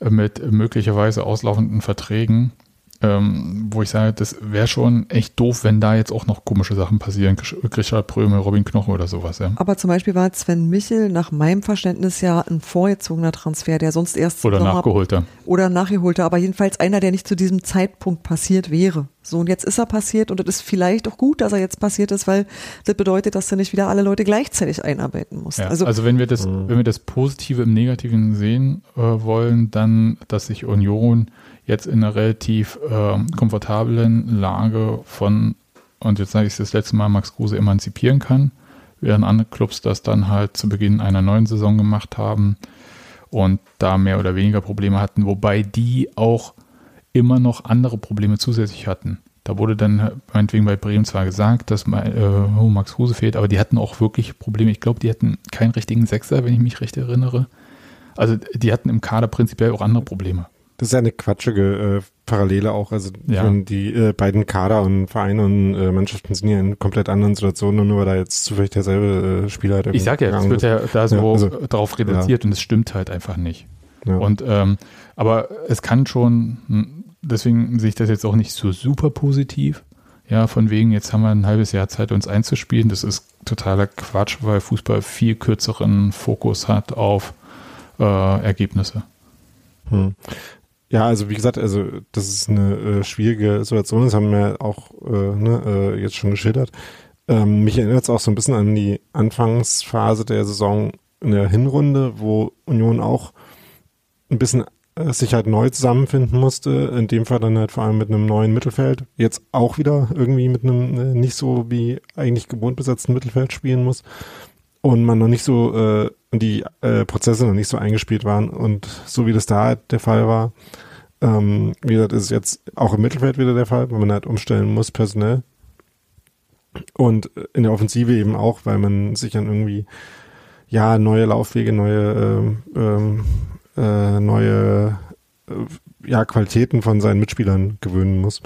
mit möglicherweise auslaufenden Verträgen, ähm, wo ich sage, das wäre schon echt doof, wenn da jetzt auch noch komische Sachen passieren. Richard Pröme, Robin Knoche oder sowas. Ja. Aber zum Beispiel war Sven Michel nach meinem Verständnis ja ein vorgezogener Transfer, der sonst erst oder nachgeholter. Oder nachgeholter, aber jedenfalls einer, der nicht zu diesem Zeitpunkt passiert wäre. So, und jetzt ist er passiert und es ist vielleicht auch gut, dass er jetzt passiert ist, weil das bedeutet, dass du nicht wieder alle Leute gleichzeitig einarbeiten musst. Ja, also, also, wenn wir das, mhm. wenn wir das Positive im Negativen sehen äh, wollen, dann, dass sich Union jetzt in einer relativ äh, komfortablen Lage von, und jetzt sage ich es das letzte Mal, Max Kruse emanzipieren kann, während andere Clubs das dann halt zu Beginn einer neuen Saison gemacht haben und da mehr oder weniger Probleme hatten, wobei die auch immer noch andere Probleme zusätzlich hatten. Da wurde dann meinetwegen bei Bremen zwar gesagt, dass äh, oh, Max Kruse fehlt, aber die hatten auch wirklich Probleme. Ich glaube, die hatten keinen richtigen Sechser, wenn ich mich recht erinnere. Also die hatten im Kader prinzipiell auch andere Probleme. Das ist ja eine quatschige äh, Parallele auch. Also ja. die äh, beiden Kader und Vereine und äh, Mannschaften sind ja in komplett anderen Situationen, nur weil da jetzt zufällig derselbe äh, Spieler halt Ich sag ja, es wird ja da so ja, also, darauf reduziert ja. und es stimmt halt einfach nicht. Und ähm, aber es kann schon, hm, deswegen sehe ich das jetzt auch nicht so super positiv. Ja, von wegen, jetzt haben wir ein halbes Jahr Zeit, uns einzuspielen. Das ist totaler Quatsch, weil Fußball viel kürzeren Fokus hat auf äh, Ergebnisse. Hm. Ja, also wie gesagt, also das ist eine äh, schwierige Situation, das haben wir auch äh, ne, äh, jetzt schon geschildert. Ähm, mich erinnert es auch so ein bisschen an die Anfangsphase der Saison in der Hinrunde, wo Union auch ein bisschen äh, sich halt neu zusammenfinden musste. In dem Fall dann halt vor allem mit einem neuen Mittelfeld. Jetzt auch wieder irgendwie mit einem äh, nicht so wie eigentlich gewohnt besetzten Mittelfeld spielen muss. Und man noch nicht so, äh, die äh, Prozesse noch nicht so eingespielt waren. Und so wie das da der Fall war, ähm, wie gesagt, ist jetzt auch im Mittelfeld wieder der Fall, weil man halt umstellen muss personell. Und in der Offensive eben auch, weil man sich dann irgendwie, ja, neue Laufwege, neue, ähm, ähm, äh, neue, äh, ja, Qualitäten von seinen Mitspielern gewöhnen muss.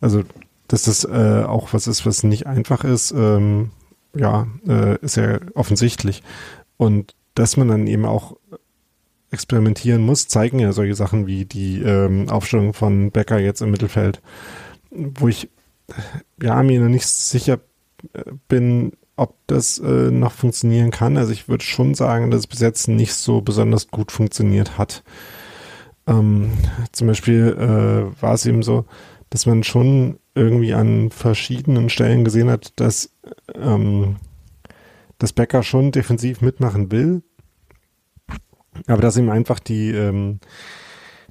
Also, dass das äh, auch was ist, was nicht einfach ist, ähm, ja, äh, ist ja offensichtlich. Und dass man dann eben auch experimentieren muss, zeigen ja solche Sachen wie die ähm, Aufstellung von Becker jetzt im Mittelfeld, wo ich ja mir noch nicht sicher äh, bin, ob das äh, noch funktionieren kann. Also ich würde schon sagen, dass es bis jetzt nicht so besonders gut funktioniert hat. Ähm, zum Beispiel äh, war es eben so, dass man schon irgendwie an verschiedenen Stellen gesehen hat, dass ähm, das Becker schon defensiv mitmachen will, aber dass ihm einfach die, ähm,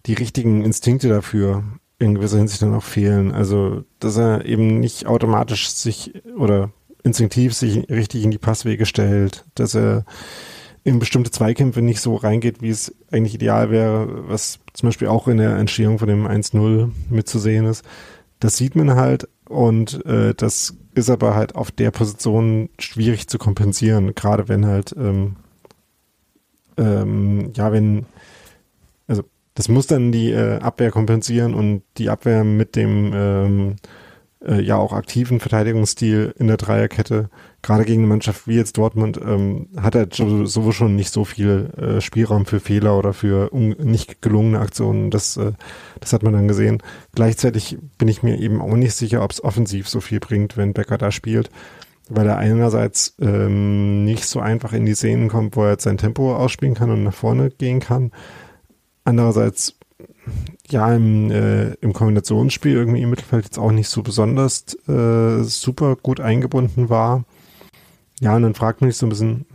die richtigen Instinkte dafür in gewisser Hinsicht dann auch fehlen. Also, dass er eben nicht automatisch sich oder instinktiv sich richtig in die Passwege stellt, dass er in bestimmte Zweikämpfe nicht so reingeht, wie es eigentlich ideal wäre, was zum Beispiel auch in der Entstehung von dem 1-0 mitzusehen ist. Das sieht man halt und äh, das ist aber halt auf der Position schwierig zu kompensieren, gerade wenn halt ähm, ähm, ja, wenn, also das muss dann die äh, Abwehr kompensieren und die Abwehr mit dem ähm, äh, ja auch aktiven Verteidigungsstil in der Dreierkette, gerade gegen eine Mannschaft wie jetzt Dortmund, ähm, hat er sowieso schon nicht so viel äh, Spielraum für Fehler oder für nicht gelungene Aktionen. Das, äh, das hat man dann gesehen. Gleichzeitig bin ich mir eben auch nicht sicher, ob es offensiv so viel bringt, wenn Becker da spielt weil er einerseits ähm, nicht so einfach in die Szenen kommt, wo er jetzt sein Tempo ausspielen kann und nach vorne gehen kann. Andererseits, ja, im, äh, im Kombinationsspiel irgendwie im Mittelfeld jetzt auch nicht so besonders äh, super gut eingebunden war. Ja, und dann fragt man sich so ein bisschen.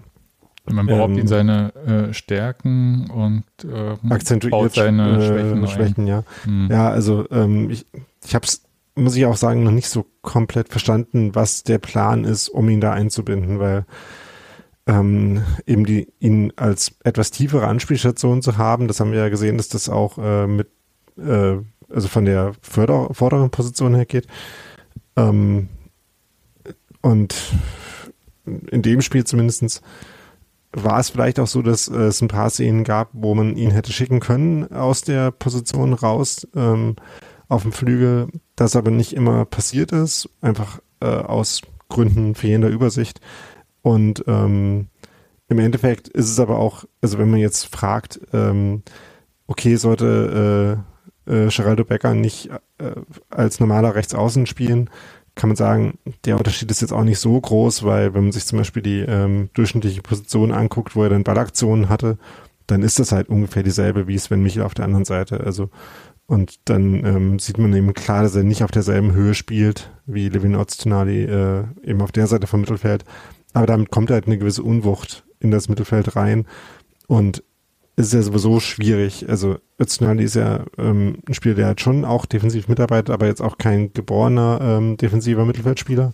Man braucht ähm, ihn seine äh, Stärken und äh, akzentuiert seine Schwächen. Schwächen ja. Hm. ja, also ähm, ich, ich habe es muss ich auch sagen, noch nicht so komplett verstanden, was der Plan ist, um ihn da einzubinden, weil ähm, eben die, ihn als etwas tiefere Anspielstation zu haben, das haben wir ja gesehen, dass das auch äh, mit, äh, also von der Förder vorderen Position her geht. Ähm, und in dem Spiel zumindestens war es vielleicht auch so, dass äh, es ein paar Szenen gab, wo man ihn hätte schicken können aus der Position raus ähm, auf dem Flügel, das aber nicht immer passiert ist, einfach äh, aus Gründen fehlender Übersicht. Und ähm, im Endeffekt ist es aber auch, also wenn man jetzt fragt, ähm, okay, sollte äh, äh, Geraldo Becker nicht äh, als normaler Rechtsaußen spielen, kann man sagen, der Unterschied ist jetzt auch nicht so groß, weil wenn man sich zum Beispiel die ähm, durchschnittliche Position anguckt, wo er dann Ballaktionen hatte, dann ist das halt ungefähr dieselbe wie Sven Michel auf der anderen Seite. Also und dann ähm, sieht man eben klar, dass er nicht auf derselben Höhe spielt wie Levin Oztunali äh, eben auf der Seite vom Mittelfeld. Aber damit kommt halt eine gewisse Unwucht in das Mittelfeld rein. Und es ist ja sowieso schwierig. Also Öztunali ist ja ähm, ein Spieler, der halt schon auch defensiv mitarbeitet, aber jetzt auch kein geborener ähm, defensiver Mittelfeldspieler.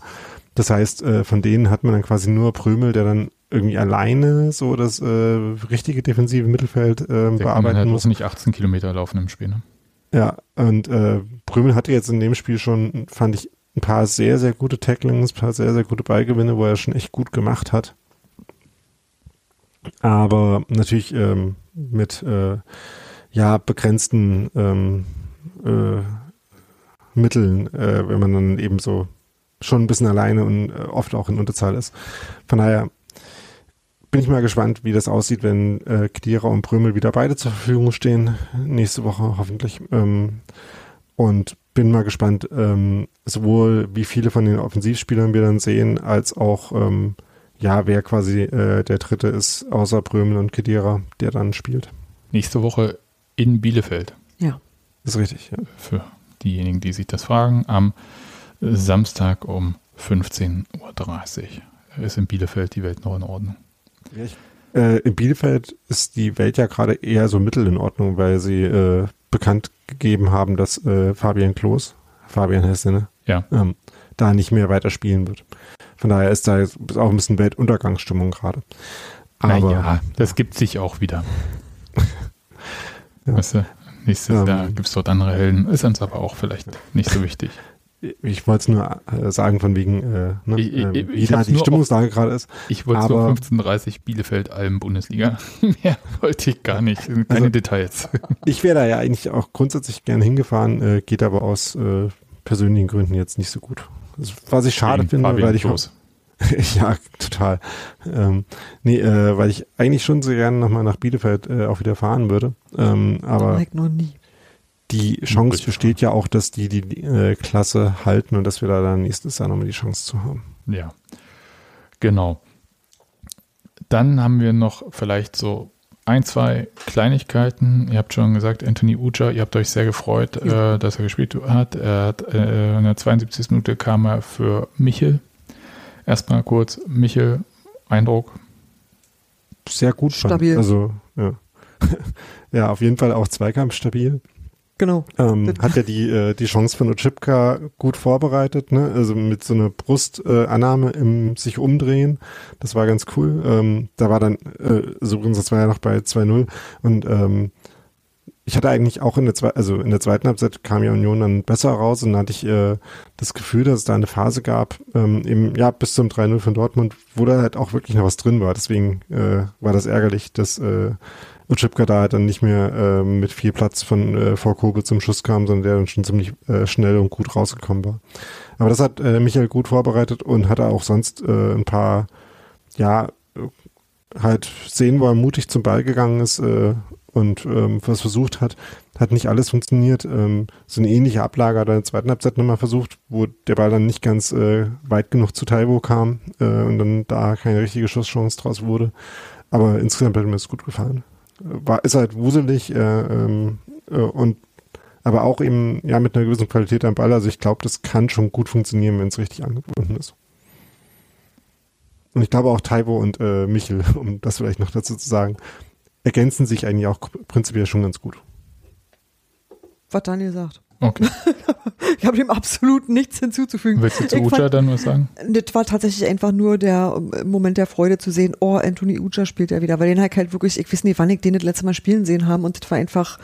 Das heißt, äh, von denen hat man dann quasi nur Prömel, der dann irgendwie alleine so das äh, richtige defensive Mittelfeld äh, der bearbeiten halt muss. nicht 18 Kilometer laufen im Spiel, ne? Ja, und äh, Brümel hatte jetzt in dem Spiel schon, fand ich, ein paar sehr, sehr gute Tacklings, ein paar sehr, sehr gute Ballgewinne, wo er schon echt gut gemacht hat. Aber natürlich ähm, mit äh, ja begrenzten ähm, äh, Mitteln, äh, wenn man dann eben so schon ein bisschen alleine und äh, oft auch in Unterzahl ist. Von daher bin ich mal gespannt, wie das aussieht, wenn äh, Kedira und Brömel wieder beide zur Verfügung stehen. Nächste Woche hoffentlich. Ähm, und bin mal gespannt, ähm, sowohl wie viele von den Offensivspielern wir dann sehen, als auch ähm, ja, wer quasi äh, der dritte ist, außer Brömel und Kedira, der dann spielt. Nächste Woche in Bielefeld. Ja. Das ist richtig, ja. Für diejenigen, die sich das fragen, am Samstag um 15.30 Uhr ist in Bielefeld die Welt noch in Ordnung. Ja, ich, äh, in Bielefeld ist die Welt ja gerade eher so mittel in Ordnung, weil sie äh, bekannt gegeben haben, dass äh, Fabian Klos, Fabian Hesse, ne? Ja. Ähm, da nicht mehr weiterspielen wird. Von daher ist da jetzt auch ein bisschen Weltuntergangsstimmung gerade. Aber ja, das gibt sich auch wieder. ja. weißt du, nächstes ähm, Jahr gibt es dort andere Helden, ist uns aber auch vielleicht nicht so wichtig ich wollte es nur äh, sagen, von wegen, äh, ne, ich, ich, äh, wie da die Stimmungslage gerade ist. Ich wollte so 15.30 Bielefeld Alm Bundesliga. Mehr wollte ich gar nicht. Keine also, Details. Ich wäre da ja eigentlich auch grundsätzlich gerne hingefahren, äh, geht aber aus äh, persönlichen Gründen jetzt nicht so gut. Was ich schade Wegen finde, Fabian weil ich ja, total. Ähm, nee, äh, weil ich eigentlich schon sehr gerne nochmal nach Bielefeld äh, auch wieder fahren würde. Ähm, aber noch nie die Chance besteht ja auch, dass die die äh, Klasse halten und dass wir da dann nächstes Jahr nochmal die Chance zu haben. Ja, genau. Dann haben wir noch vielleicht so ein, zwei Kleinigkeiten. Ihr habt schon gesagt, Anthony Uja, ihr habt euch sehr gefreut, ja. äh, dass er gespielt hat. Er hat äh, in der 72. Minute kam er für Michel. Erstmal kurz, Michel, Eindruck. Sehr gut. Stabil. Also, ja. ja, auf jeden Fall auch Zweikampf stabil. Genau. Ähm, hat ja die, äh, die Chance von Ochipka gut vorbereitet, ne? Also mit so einer Brustannahme äh, im sich umdrehen. Das war ganz cool. Ähm, da war dann, äh, so übrigens, das war ja noch bei 2-0 und ähm, ich hatte eigentlich auch in der zweiten, also in der zweiten Halbzeit kam ja Union dann besser raus und dann hatte ich äh, das Gefühl, dass es da eine Phase gab, ähm, eben ja bis zum 3-0 von Dortmund, wo da halt auch wirklich noch was drin war. Deswegen äh, war das ärgerlich, dass äh, Utschipka da halt dann nicht mehr äh, mit viel Platz von äh, vor Kobe zum Schuss kam, sondern der dann schon ziemlich äh, schnell und gut rausgekommen war. Aber das hat äh, Michael gut vorbereitet und hatte auch sonst äh, ein paar, ja, halt sehen, wo er mutig zum Ball gegangen ist äh, und ähm, was versucht hat. Hat nicht alles funktioniert. Ähm, so eine ähnliche Ablage hat er in der zweiten Halbzeit nochmal versucht, wo der Ball dann nicht ganz äh, weit genug zu Taiwo kam äh, und dann da keine richtige Schusschance draus wurde. Aber insgesamt hat mir das gut gefallen war, ist halt wuselig äh, ähm, äh, und aber auch eben ja mit einer gewissen Qualität am Ball. Also ich glaube, das kann schon gut funktionieren, wenn es richtig angebunden ist. Und ich glaube auch Taibo und äh, Michel, um das vielleicht noch dazu zu sagen, ergänzen sich eigentlich auch prinzipiell schon ganz gut. Was Daniel sagt. Okay. ich habe dem absolut nichts hinzuzufügen. Willst du zu ich Uja dann was sagen? Das war tatsächlich einfach nur der ähm, Moment der Freude zu sehen, oh, Anthony Uja spielt ja wieder, weil den halt halt wirklich, ich weiß nicht, wann ich den das letzte Mal spielen sehen haben und das war einfach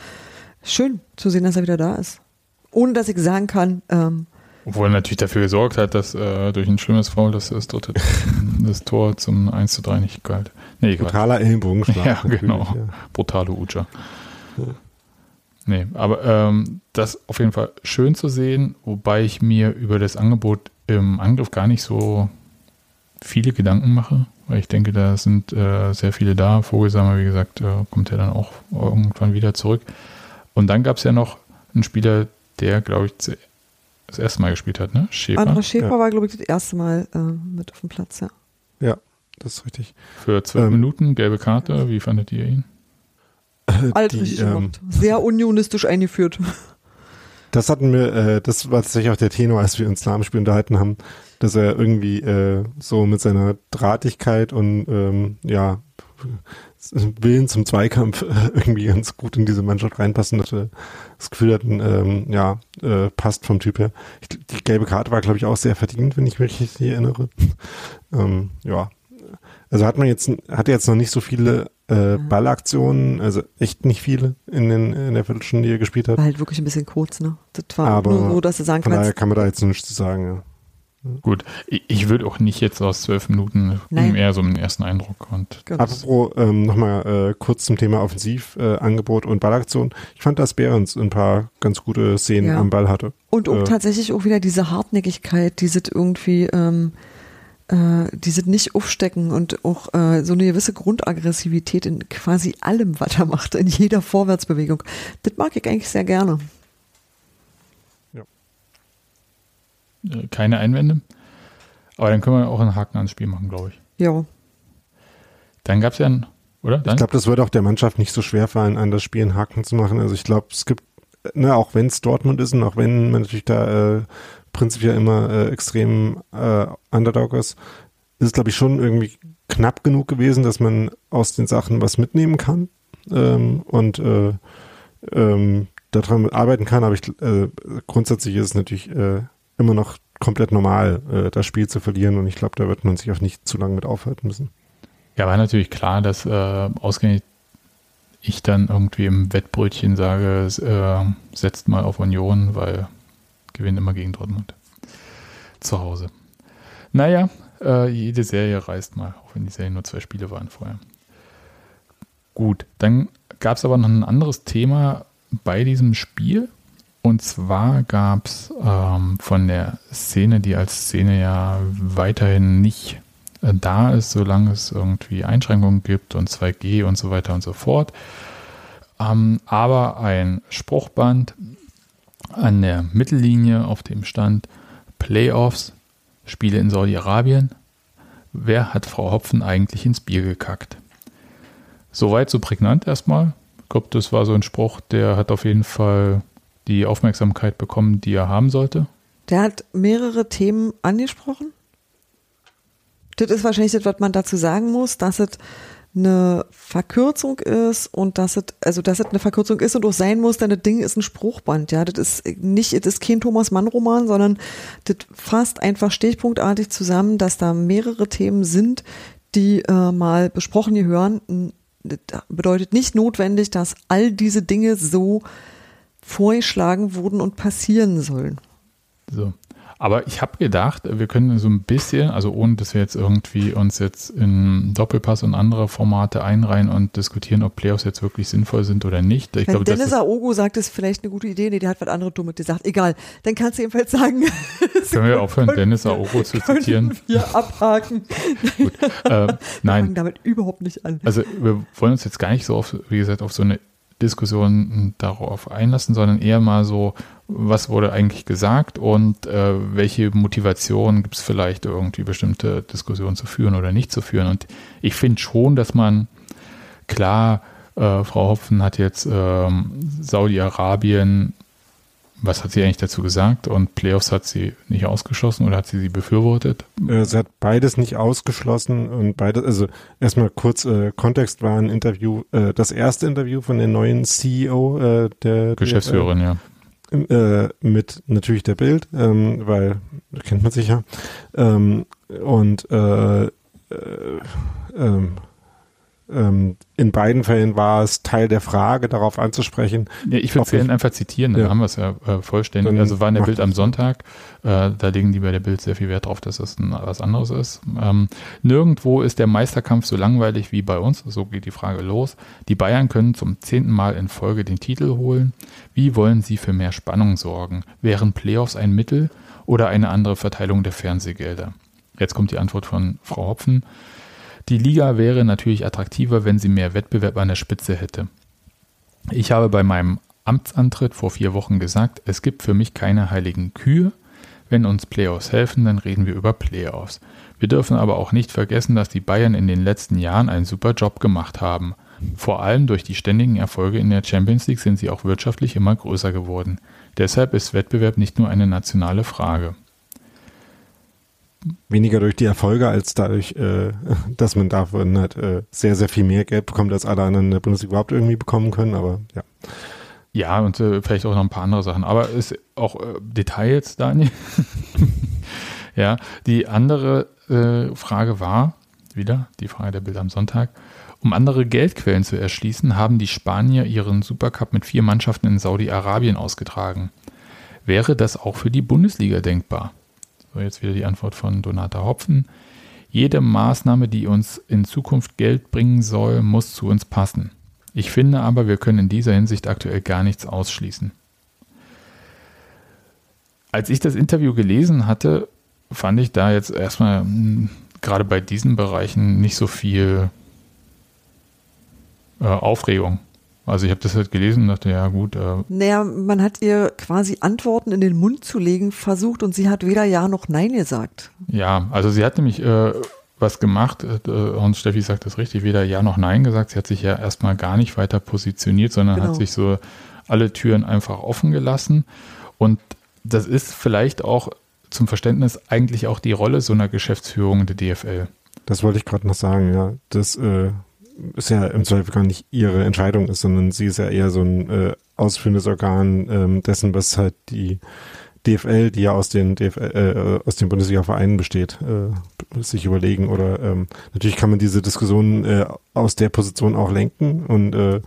schön zu sehen, dass er wieder da ist. Ohne dass ich sagen kann, ähm, obwohl er natürlich dafür gesorgt hat, dass äh, durch ein schlimmes Foul, dass das dritte das Tor zum 1 zu 3 nicht galt. Nee, Brutaler Ellenbogenschlag. Ja, genau. Ja. Brutale Uja. Ja. Nee, aber ähm, das auf jeden Fall schön zu sehen, wobei ich mir über das Angebot im Angriff gar nicht so viele Gedanken mache, weil ich denke, da sind äh, sehr viele da. Vogelsammer, wie gesagt, äh, kommt ja dann auch irgendwann wieder zurück. Und dann gab es ja noch einen Spieler, der, glaube ich, das erste Mal gespielt hat, ne? Schäfer. André Schäfer ja. war, glaube ich, das erste Mal äh, mit auf dem Platz, ja. Ja, das ist richtig. Für zwölf ähm, Minuten, gelbe Karte, wie fandet ihr ihn? Alt ähm, Sehr unionistisch eingeführt. Das hatten wir, äh, das war tatsächlich auch der Tenor, als wir uns nach dem Spiel unterhalten haben, dass er irgendwie äh, so mit seiner Drahtigkeit und ähm, ja, Willen zum Zweikampf äh, irgendwie ganz gut in diese Mannschaft reinpassen, dass wir das Gefühl hatten, ähm, ja, äh, passt vom Typ her. Ich, die gelbe Karte war, glaube ich, auch sehr verdient, wenn ich mich richtig erinnere. ähm, ja. Also hat man jetzt, hat jetzt noch nicht so viele äh. Ballaktionen, also echt nicht viele in, den, in der Viertelstunde, die er gespielt hat. War halt wirklich ein bisschen kurz, ne? Das war Aber nur so, dass du sagen kannst. Von daher kann man da jetzt nichts zu sagen, ja. Gut, ich würde auch nicht jetzt aus zwölf Minuten Nein. eher so einen ersten Eindruck. Und genau. Apropos ähm, nochmal äh, kurz zum Thema Offensivangebot äh, und Ballaktion. Ich fand, dass Behrens ein paar ganz gute Szenen ja. am Ball hatte. Und auch äh, tatsächlich auch wieder diese Hartnäckigkeit, die sind irgendwie, ähm, äh, die sind nicht aufstecken und auch äh, so eine gewisse Grundaggressivität in quasi allem, was er macht, in jeder Vorwärtsbewegung. Das mag ich eigentlich sehr gerne. Äh, keine Einwände. Aber dann können wir auch einen Haken ans Spiel machen, glaube ich. Ja. Dann gab es ja einen, oder? Dann? Ich glaube, das wird auch der Mannschaft nicht so schwer fallen, an das Spiel einen Haken zu machen. Also ich glaube, es gibt, ne, auch wenn es Dortmund ist und auch wenn man natürlich da äh, prinzipiell immer äh, extrem äh, Underdog ist, ist es, glaube ich, schon irgendwie knapp genug gewesen, dass man aus den Sachen was mitnehmen kann ähm, und äh, ähm, daran arbeiten kann. Aber ich, äh, grundsätzlich ist es natürlich äh, immer noch komplett normal, äh, das Spiel zu verlieren. Und ich glaube, da wird man sich auch nicht zu lange mit aufhalten müssen. Ja, war natürlich klar, dass äh, ausgerechnet ich dann irgendwie im Wettbrötchen sage, äh, setzt mal auf Union, weil gewinnt immer gegen Dortmund. Zu Hause. Naja, äh, jede Serie reißt mal, auch wenn die Serie nur zwei Spiele waren vorher. Gut, dann gab es aber noch ein anderes Thema bei diesem Spiel. Und zwar gab es ähm, von der Szene, die als Szene ja weiterhin nicht äh, da ist, solange es irgendwie Einschränkungen gibt und 2G und so weiter und so fort, ähm, aber ein Spruchband an der Mittellinie, auf dem stand Playoffs, Spiele in Saudi-Arabien. Wer hat Frau Hopfen eigentlich ins Bier gekackt? Soweit so prägnant erstmal. Ich glaube, das war so ein Spruch, der hat auf jeden Fall die Aufmerksamkeit bekommen, die er haben sollte? Der hat mehrere Themen angesprochen. Das ist wahrscheinlich das, was man dazu sagen muss, dass es eine Verkürzung ist und dass es, also dass es eine Verkürzung ist und auch sein muss, denn das Ding ist ein Spruchband, ja. Das ist nicht, das ist kein Thomas Mann-Roman, sondern das fasst einfach stichpunktartig zusammen, dass da mehrere Themen sind, die äh, mal besprochen gehören. Das bedeutet nicht notwendig, dass all diese Dinge so vorgeschlagen wurden und passieren sollen. So. Aber ich habe gedacht, wir können so ein bisschen, also ohne dass wir jetzt irgendwie uns jetzt in Doppelpass und andere Formate einreihen und diskutieren, ob Playoffs jetzt wirklich sinnvoll sind oder nicht. Ich glaube, Dennis Aogo sagt, es ist vielleicht eine gute Idee. Nee, der hat was anderes Dummes gesagt. Egal, dann kannst du jedenfalls sagen. können wir aufhören, Dennis Aogo zu zitieren? Wir abhaken. Gut, äh, nein. Wir fangen damit überhaupt nicht an. Also wir wollen uns jetzt gar nicht so auf, wie gesagt, auf so eine Diskussion darauf einlassen, sondern eher mal so, was wurde eigentlich gesagt und äh, welche Motivation gibt es vielleicht irgendwie bestimmte Diskussionen zu führen oder nicht zu führen. Und ich finde schon, dass man klar, äh, Frau Hopfen hat jetzt ähm, Saudi-Arabien was hat sie eigentlich dazu gesagt? Und Playoffs hat sie nicht ausgeschlossen oder hat sie sie befürwortet? Äh, sie hat beides nicht ausgeschlossen und beides, also erstmal kurz äh, Kontext war ein Interview, äh, das erste Interview von der neuen CEO äh, der Geschäftsführerin, der, ja. Äh, mit natürlich der Bild, ähm, weil kennt man sich ja. Ähm, und äh, äh, ähm, ähm, in beiden Fällen war es Teil der Frage, darauf anzusprechen. Ja, ich würde es einfach zitieren, dann ja. haben wir es ja äh, vollständig. Dann also war in der Bild am Sonntag, äh, da legen die bei der Bild sehr viel Wert drauf, dass das ein, was anderes ist. Ähm, nirgendwo ist der Meisterkampf so langweilig wie bei uns, so geht die Frage los. Die Bayern können zum zehnten Mal in Folge den Titel holen. Wie wollen sie für mehr Spannung sorgen? Wären Playoffs ein Mittel oder eine andere Verteilung der Fernsehgelder? Jetzt kommt die Antwort von Frau Hopfen. Die Liga wäre natürlich attraktiver, wenn sie mehr Wettbewerb an der Spitze hätte. Ich habe bei meinem Amtsantritt vor vier Wochen gesagt, es gibt für mich keine heiligen Kühe. Wenn uns Playoffs helfen, dann reden wir über Playoffs. Wir dürfen aber auch nicht vergessen, dass die Bayern in den letzten Jahren einen super Job gemacht haben. Vor allem durch die ständigen Erfolge in der Champions League sind sie auch wirtschaftlich immer größer geworden. Deshalb ist Wettbewerb nicht nur eine nationale Frage weniger durch die Erfolge als dadurch, äh, dass man davon halt äh, sehr, sehr viel mehr Geld bekommt, als alle anderen in der Bundesliga überhaupt irgendwie bekommen können, aber ja. Ja, und äh, vielleicht auch noch ein paar andere Sachen, aber ist auch äh, Details, Daniel. ja, die andere äh, Frage war, wieder die Frage der Bild am Sonntag, um andere Geldquellen zu erschließen, haben die Spanier ihren Supercup mit vier Mannschaften in Saudi-Arabien ausgetragen. Wäre das auch für die Bundesliga denkbar? Jetzt wieder die Antwort von Donata Hopfen. Jede Maßnahme, die uns in Zukunft Geld bringen soll, muss zu uns passen. Ich finde aber, wir können in dieser Hinsicht aktuell gar nichts ausschließen. Als ich das Interview gelesen hatte, fand ich da jetzt erstmal hm, gerade bei diesen Bereichen nicht so viel äh, Aufregung. Also ich habe das halt gelesen und dachte, ja gut. Äh naja, man hat ihr quasi Antworten in den Mund zu legen versucht und sie hat weder Ja noch Nein gesagt. Ja, also sie hat nämlich äh, was gemacht äh, und Steffi sagt das richtig, weder Ja noch Nein gesagt. Sie hat sich ja erstmal gar nicht weiter positioniert, sondern genau. hat sich so alle Türen einfach offen gelassen. Und das ist vielleicht auch zum Verständnis eigentlich auch die Rolle so einer Geschäftsführung der DFL. Das wollte ich gerade noch sagen, ja. Das äh, ist ja im Zweifel gar nicht ihre Entscheidung ist, sondern sie ist ja eher so ein äh, ausführendes Organ ähm, dessen, was halt die DFL, die ja aus den DFL, äh, aus den Bundesliga-Vereinen besteht, äh, sich überlegen oder ähm, natürlich kann man diese Diskussion äh, aus der Position auch lenken und äh,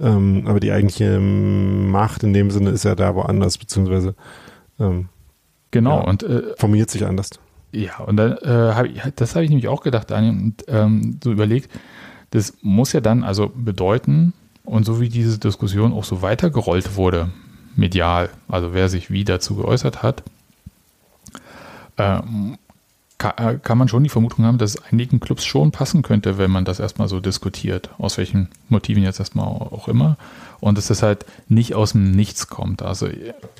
ähm, aber die eigentliche Macht in dem Sinne ist ja da woanders beziehungsweise ähm, genau ja, und äh, formuliert sich anders. Ja und dann äh, habe ich das habe ich nämlich auch gedacht, Daniel, und ähm, so überlegt das muss ja dann also bedeuten, und so wie diese Diskussion auch so weitergerollt wurde, medial, also wer sich wie dazu geäußert hat, ähm, äh, kann, man schon die Vermutung haben, dass es einigen Clubs schon passen könnte, wenn man das erstmal so diskutiert, aus welchen Motiven jetzt erstmal auch immer. Und dass das halt nicht aus dem Nichts kommt. Also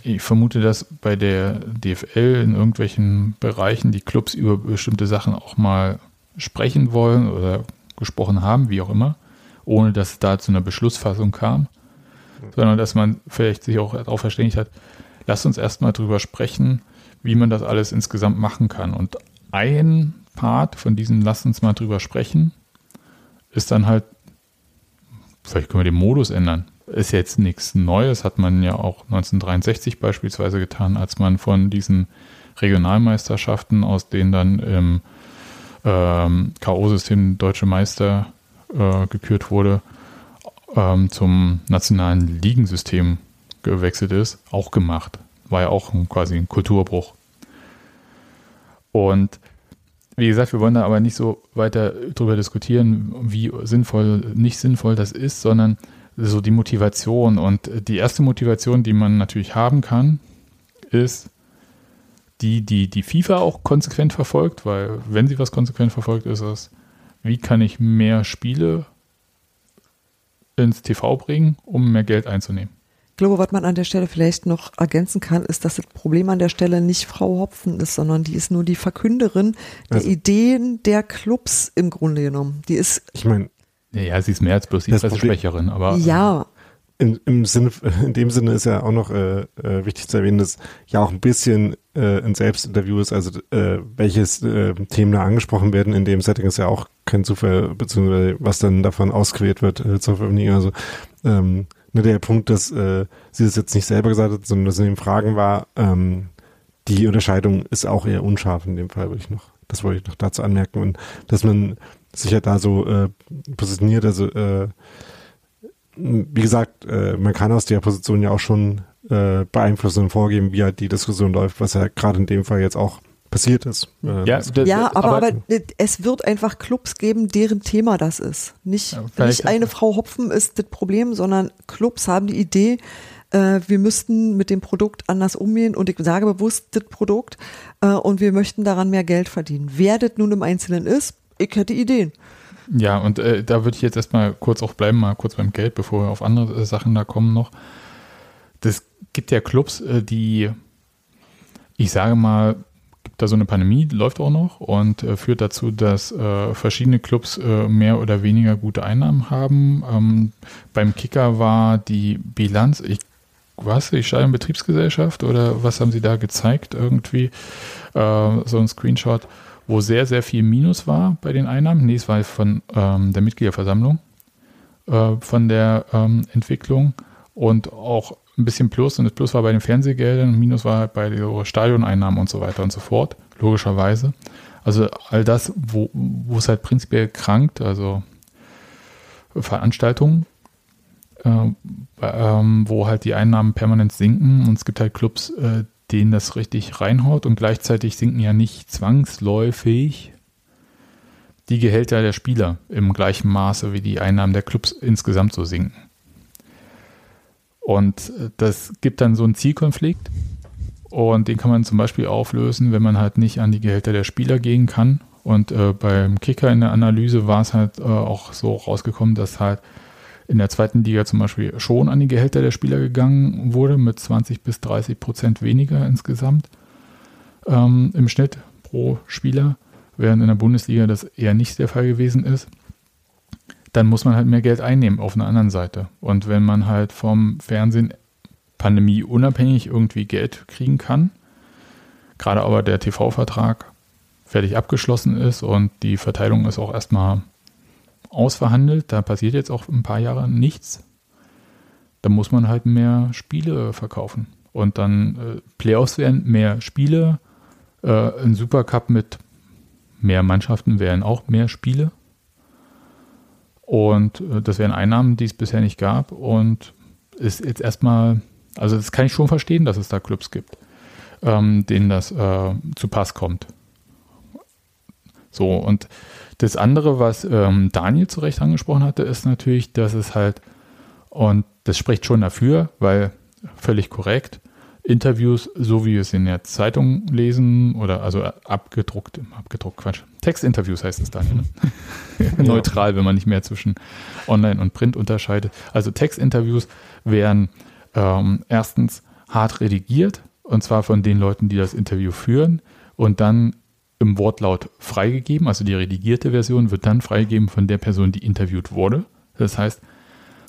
ich vermute, dass bei der DFL in irgendwelchen Bereichen die Clubs über bestimmte Sachen auch mal sprechen wollen oder gesprochen haben, wie auch immer, ohne dass es da zu einer Beschlussfassung kam, sondern dass man vielleicht sich auch darauf verständigt hat, lasst uns erstmal drüber sprechen, wie man das alles insgesamt machen kann. Und ein Part von diesem Lasst uns mal drüber sprechen, ist dann halt, vielleicht können wir den Modus ändern. Ist jetzt nichts Neues, hat man ja auch 1963 beispielsweise getan, als man von diesen Regionalmeisterschaften, aus denen dann im ähm, K.O.-System Deutsche Meister äh, gekürt wurde, ähm, zum nationalen Ligensystem gewechselt ist, auch gemacht. War ja auch ein, quasi ein Kulturbruch. Und wie gesagt, wir wollen da aber nicht so weiter drüber diskutieren, wie sinnvoll, nicht sinnvoll das ist, sondern so die Motivation. Und die erste Motivation, die man natürlich haben kann, ist, die, die die FIFA auch konsequent verfolgt, weil wenn sie was konsequent verfolgt, ist es, wie kann ich mehr Spiele ins TV bringen, um mehr Geld einzunehmen. Ich glaube, was man an der Stelle vielleicht noch ergänzen kann, ist, dass das Problem an der Stelle nicht Frau Hopfen ist, sondern die ist nur die Verkünderin der also, Ideen der Clubs im Grunde genommen. Die ist. Ich meine. Ja, sie ist mehr als bloß die Pressesprecherin, aber. Ja, in, im Sinne, in dem Sinne ist ja auch noch äh, äh, wichtig zu erwähnen, dass ja auch ein bisschen äh, ein Selbstinterview ist, also äh, welches äh, Themen da angesprochen werden in dem Setting ist ja auch kein Zufall, beziehungsweise was dann davon ausgewählt wird äh, zur Veröffentlichung. Also ähm, nur der Punkt, dass äh, sie das jetzt nicht selber gesagt hat, sondern dass in den Fragen war, ähm, die Unterscheidung ist auch eher unscharf in dem Fall, würde ich noch, das wollte ich noch dazu anmerken. Und dass man sich ja da so äh, positioniert. Also äh, wie gesagt, äh, man kann aus der Position ja auch schon äh, beeinflussen und vorgeben, wie halt die Diskussion läuft, was ja gerade in dem Fall jetzt auch passiert ist. Äh, ja, das, ja aber, aber, aber, es wird einfach Clubs geben, deren Thema das ist. Nicht, ja, nicht eine Frau Hopfen ist das Problem, sondern Clubs haben die Idee, äh, wir müssten mit dem Produkt anders umgehen und ich sage bewusst das Produkt äh, und wir möchten daran mehr Geld verdienen. Wer das nun im Einzelnen ist, ich hätte Ideen. Ja, und äh, da würde ich jetzt erstmal kurz auch bleiben, mal kurz beim Geld, bevor wir auf andere äh, Sachen da kommen noch. Das gibt ja Clubs, äh, die, ich sage mal, gibt da so eine Pandemie, läuft auch noch und äh, führt dazu, dass äh, verschiedene Clubs äh, mehr oder weniger gute Einnahmen haben. Ähm, beim Kicker war die Bilanz, ich was, Stadion Betriebsgesellschaft oder was haben sie da gezeigt irgendwie? So ein Screenshot wo sehr, sehr viel Minus war bei den Einnahmen. Nee, es war von ähm, der Mitgliederversammlung äh, von der ähm, Entwicklung und auch ein bisschen Plus und das Plus war bei den Fernsehgeldern Minus war bei den Stadioneinnahmen und so weiter und so fort, logischerweise. Also all das, wo, wo es halt prinzipiell krankt, also Veranstaltungen, äh, ähm, wo halt die Einnahmen permanent sinken und es gibt halt Clubs, äh, denen das richtig reinhaut und gleichzeitig sinken ja nicht zwangsläufig die Gehälter der Spieler im gleichen Maße, wie die Einnahmen der Clubs insgesamt so sinken. Und äh, das gibt dann so einen Zielkonflikt und den kann man zum Beispiel auflösen, wenn man halt nicht an die Gehälter der Spieler gehen kann. Und äh, beim Kicker in der Analyse war es halt äh, auch so rausgekommen, dass halt in der zweiten Liga zum Beispiel schon an die Gehälter der Spieler gegangen wurde, mit 20 bis 30 Prozent weniger insgesamt ähm, im Schnitt pro Spieler, während in der Bundesliga das eher nicht der Fall gewesen ist. Dann muss man halt mehr Geld einnehmen auf einer anderen Seite. Und wenn man halt vom Fernsehen Pandemie unabhängig irgendwie Geld kriegen kann, gerade aber der TV-Vertrag fertig abgeschlossen ist und die Verteilung ist auch erstmal ausverhandelt. Da passiert jetzt auch ein paar Jahre nichts. Da muss man halt mehr Spiele verkaufen. Und dann äh, Playoffs wären mehr Spiele. Äh, ein Supercup mit mehr Mannschaften wären auch mehr Spiele. Und äh, das wären Einnahmen, die es bisher nicht gab. Und ist jetzt erstmal, also das kann ich schon verstehen, dass es da Clubs gibt, ähm, denen das äh, zu Pass kommt. So, und das andere, was ähm, Daniel zu Recht angesprochen hatte, ist natürlich, dass es halt, und das spricht schon dafür, weil völlig korrekt, Interviews, so wie wir es in der Zeitung lesen oder also abgedruckt, abgedruckt, Quatsch, Textinterviews heißt es dann. Ne? Neutral, wenn man nicht mehr zwischen Online und Print unterscheidet. Also Textinterviews werden ähm, erstens hart redigiert und zwar von den Leuten, die das Interview führen und dann im Wortlaut freigegeben, also die redigierte Version wird dann freigegeben von der Person, die interviewt wurde. Das heißt,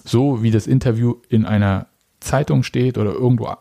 so wie das Interview in einer Zeitung steht oder irgendwo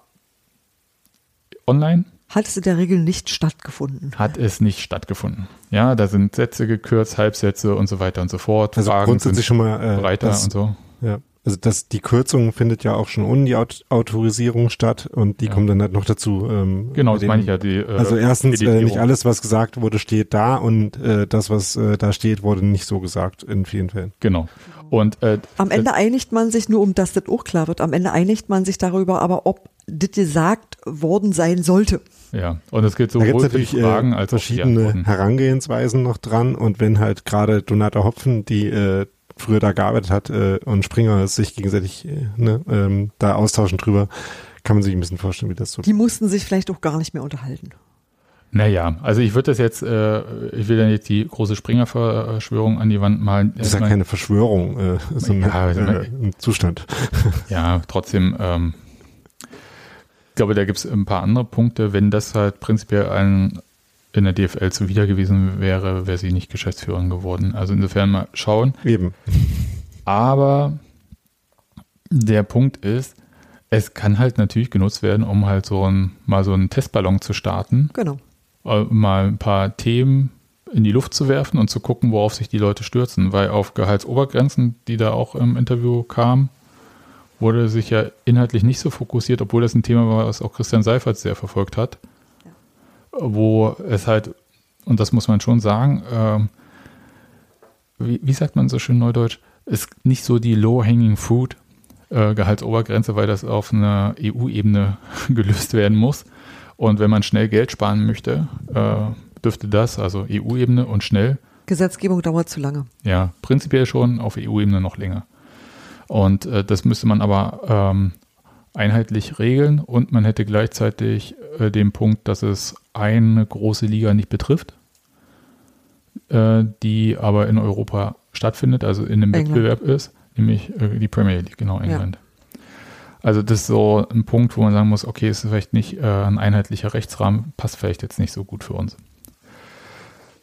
online. Hat es in der Regel nicht stattgefunden? Hat es nicht stattgefunden. Ja, da sind Sätze gekürzt, Halbsätze und so weiter und so fort. Also Fragen grundsätzlich schon mal äh, breiter das, und so. Ja, also das, die Kürzung findet ja auch schon ohne die Aut Autorisierung statt und die ja. kommen dann halt noch dazu. Ähm, genau, das meine ich ja. Die, äh, also erstens, äh, nicht alles, was gesagt wurde, steht da und äh, das, was äh, da steht, wurde nicht so gesagt in vielen Fällen. Genau. Und äh, am Ende einigt man sich, nur um dass das auch klar wird, am Ende einigt man sich darüber, aber ob das gesagt worden sein sollte. Ja, und es geht sowohl für die Fragen äh, als auch verschiedene Herangehensweisen noch dran und wenn halt gerade Donata Hopfen die äh, früher da gearbeitet hat äh, und Springer sich gegenseitig äh, ne, ähm, da austauschen drüber, kann man sich ein bisschen vorstellen, wie das so. Die mussten sich vielleicht auch gar nicht mehr unterhalten. Naja, also ich würde das jetzt, äh, ich will dann jetzt die große Springer-Verschwörung an die Wand malen. Das ist ja keine Verschwörung, äh, sondern ja, also äh, ein Zustand. Ja, trotzdem, ähm, ich glaube, da gibt es ein paar andere Punkte. Wenn das halt prinzipiell ein in der DFL zuwider gewesen wäre, wäre sie nicht Geschäftsführerin geworden. Also insofern mal schauen. Eben. Aber der Punkt ist, es kann halt natürlich genutzt werden, um halt so ein, mal so einen Testballon zu starten. Genau. Äh, mal ein paar Themen in die Luft zu werfen und zu gucken, worauf sich die Leute stürzen. Weil auf Gehaltsobergrenzen, die da auch im Interview kamen, wurde sich ja inhaltlich nicht so fokussiert, obwohl das ein Thema war, was auch Christian Seifert sehr verfolgt hat wo es halt, und das muss man schon sagen, äh, wie, wie sagt man so schön neudeutsch, ist nicht so die low-hanging fruit äh, Gehaltsobergrenze, weil das auf einer EU-Ebene gelöst werden muss. Und wenn man schnell Geld sparen möchte, äh, dürfte das, also EU-Ebene und schnell. Gesetzgebung dauert zu lange. Ja, prinzipiell schon, auf EU-Ebene noch länger. Und äh, das müsste man aber ähm, einheitlich regeln und man hätte gleichzeitig äh, den Punkt, dass es eine große Liga nicht betrifft, äh, die aber in Europa stattfindet, also in einem England. Wettbewerb ist, nämlich äh, die Premier League, genau, England. Also das ist so ein Punkt, wo man sagen muss, okay, es ist vielleicht nicht äh, ein einheitlicher Rechtsrahmen, passt vielleicht jetzt nicht so gut für uns.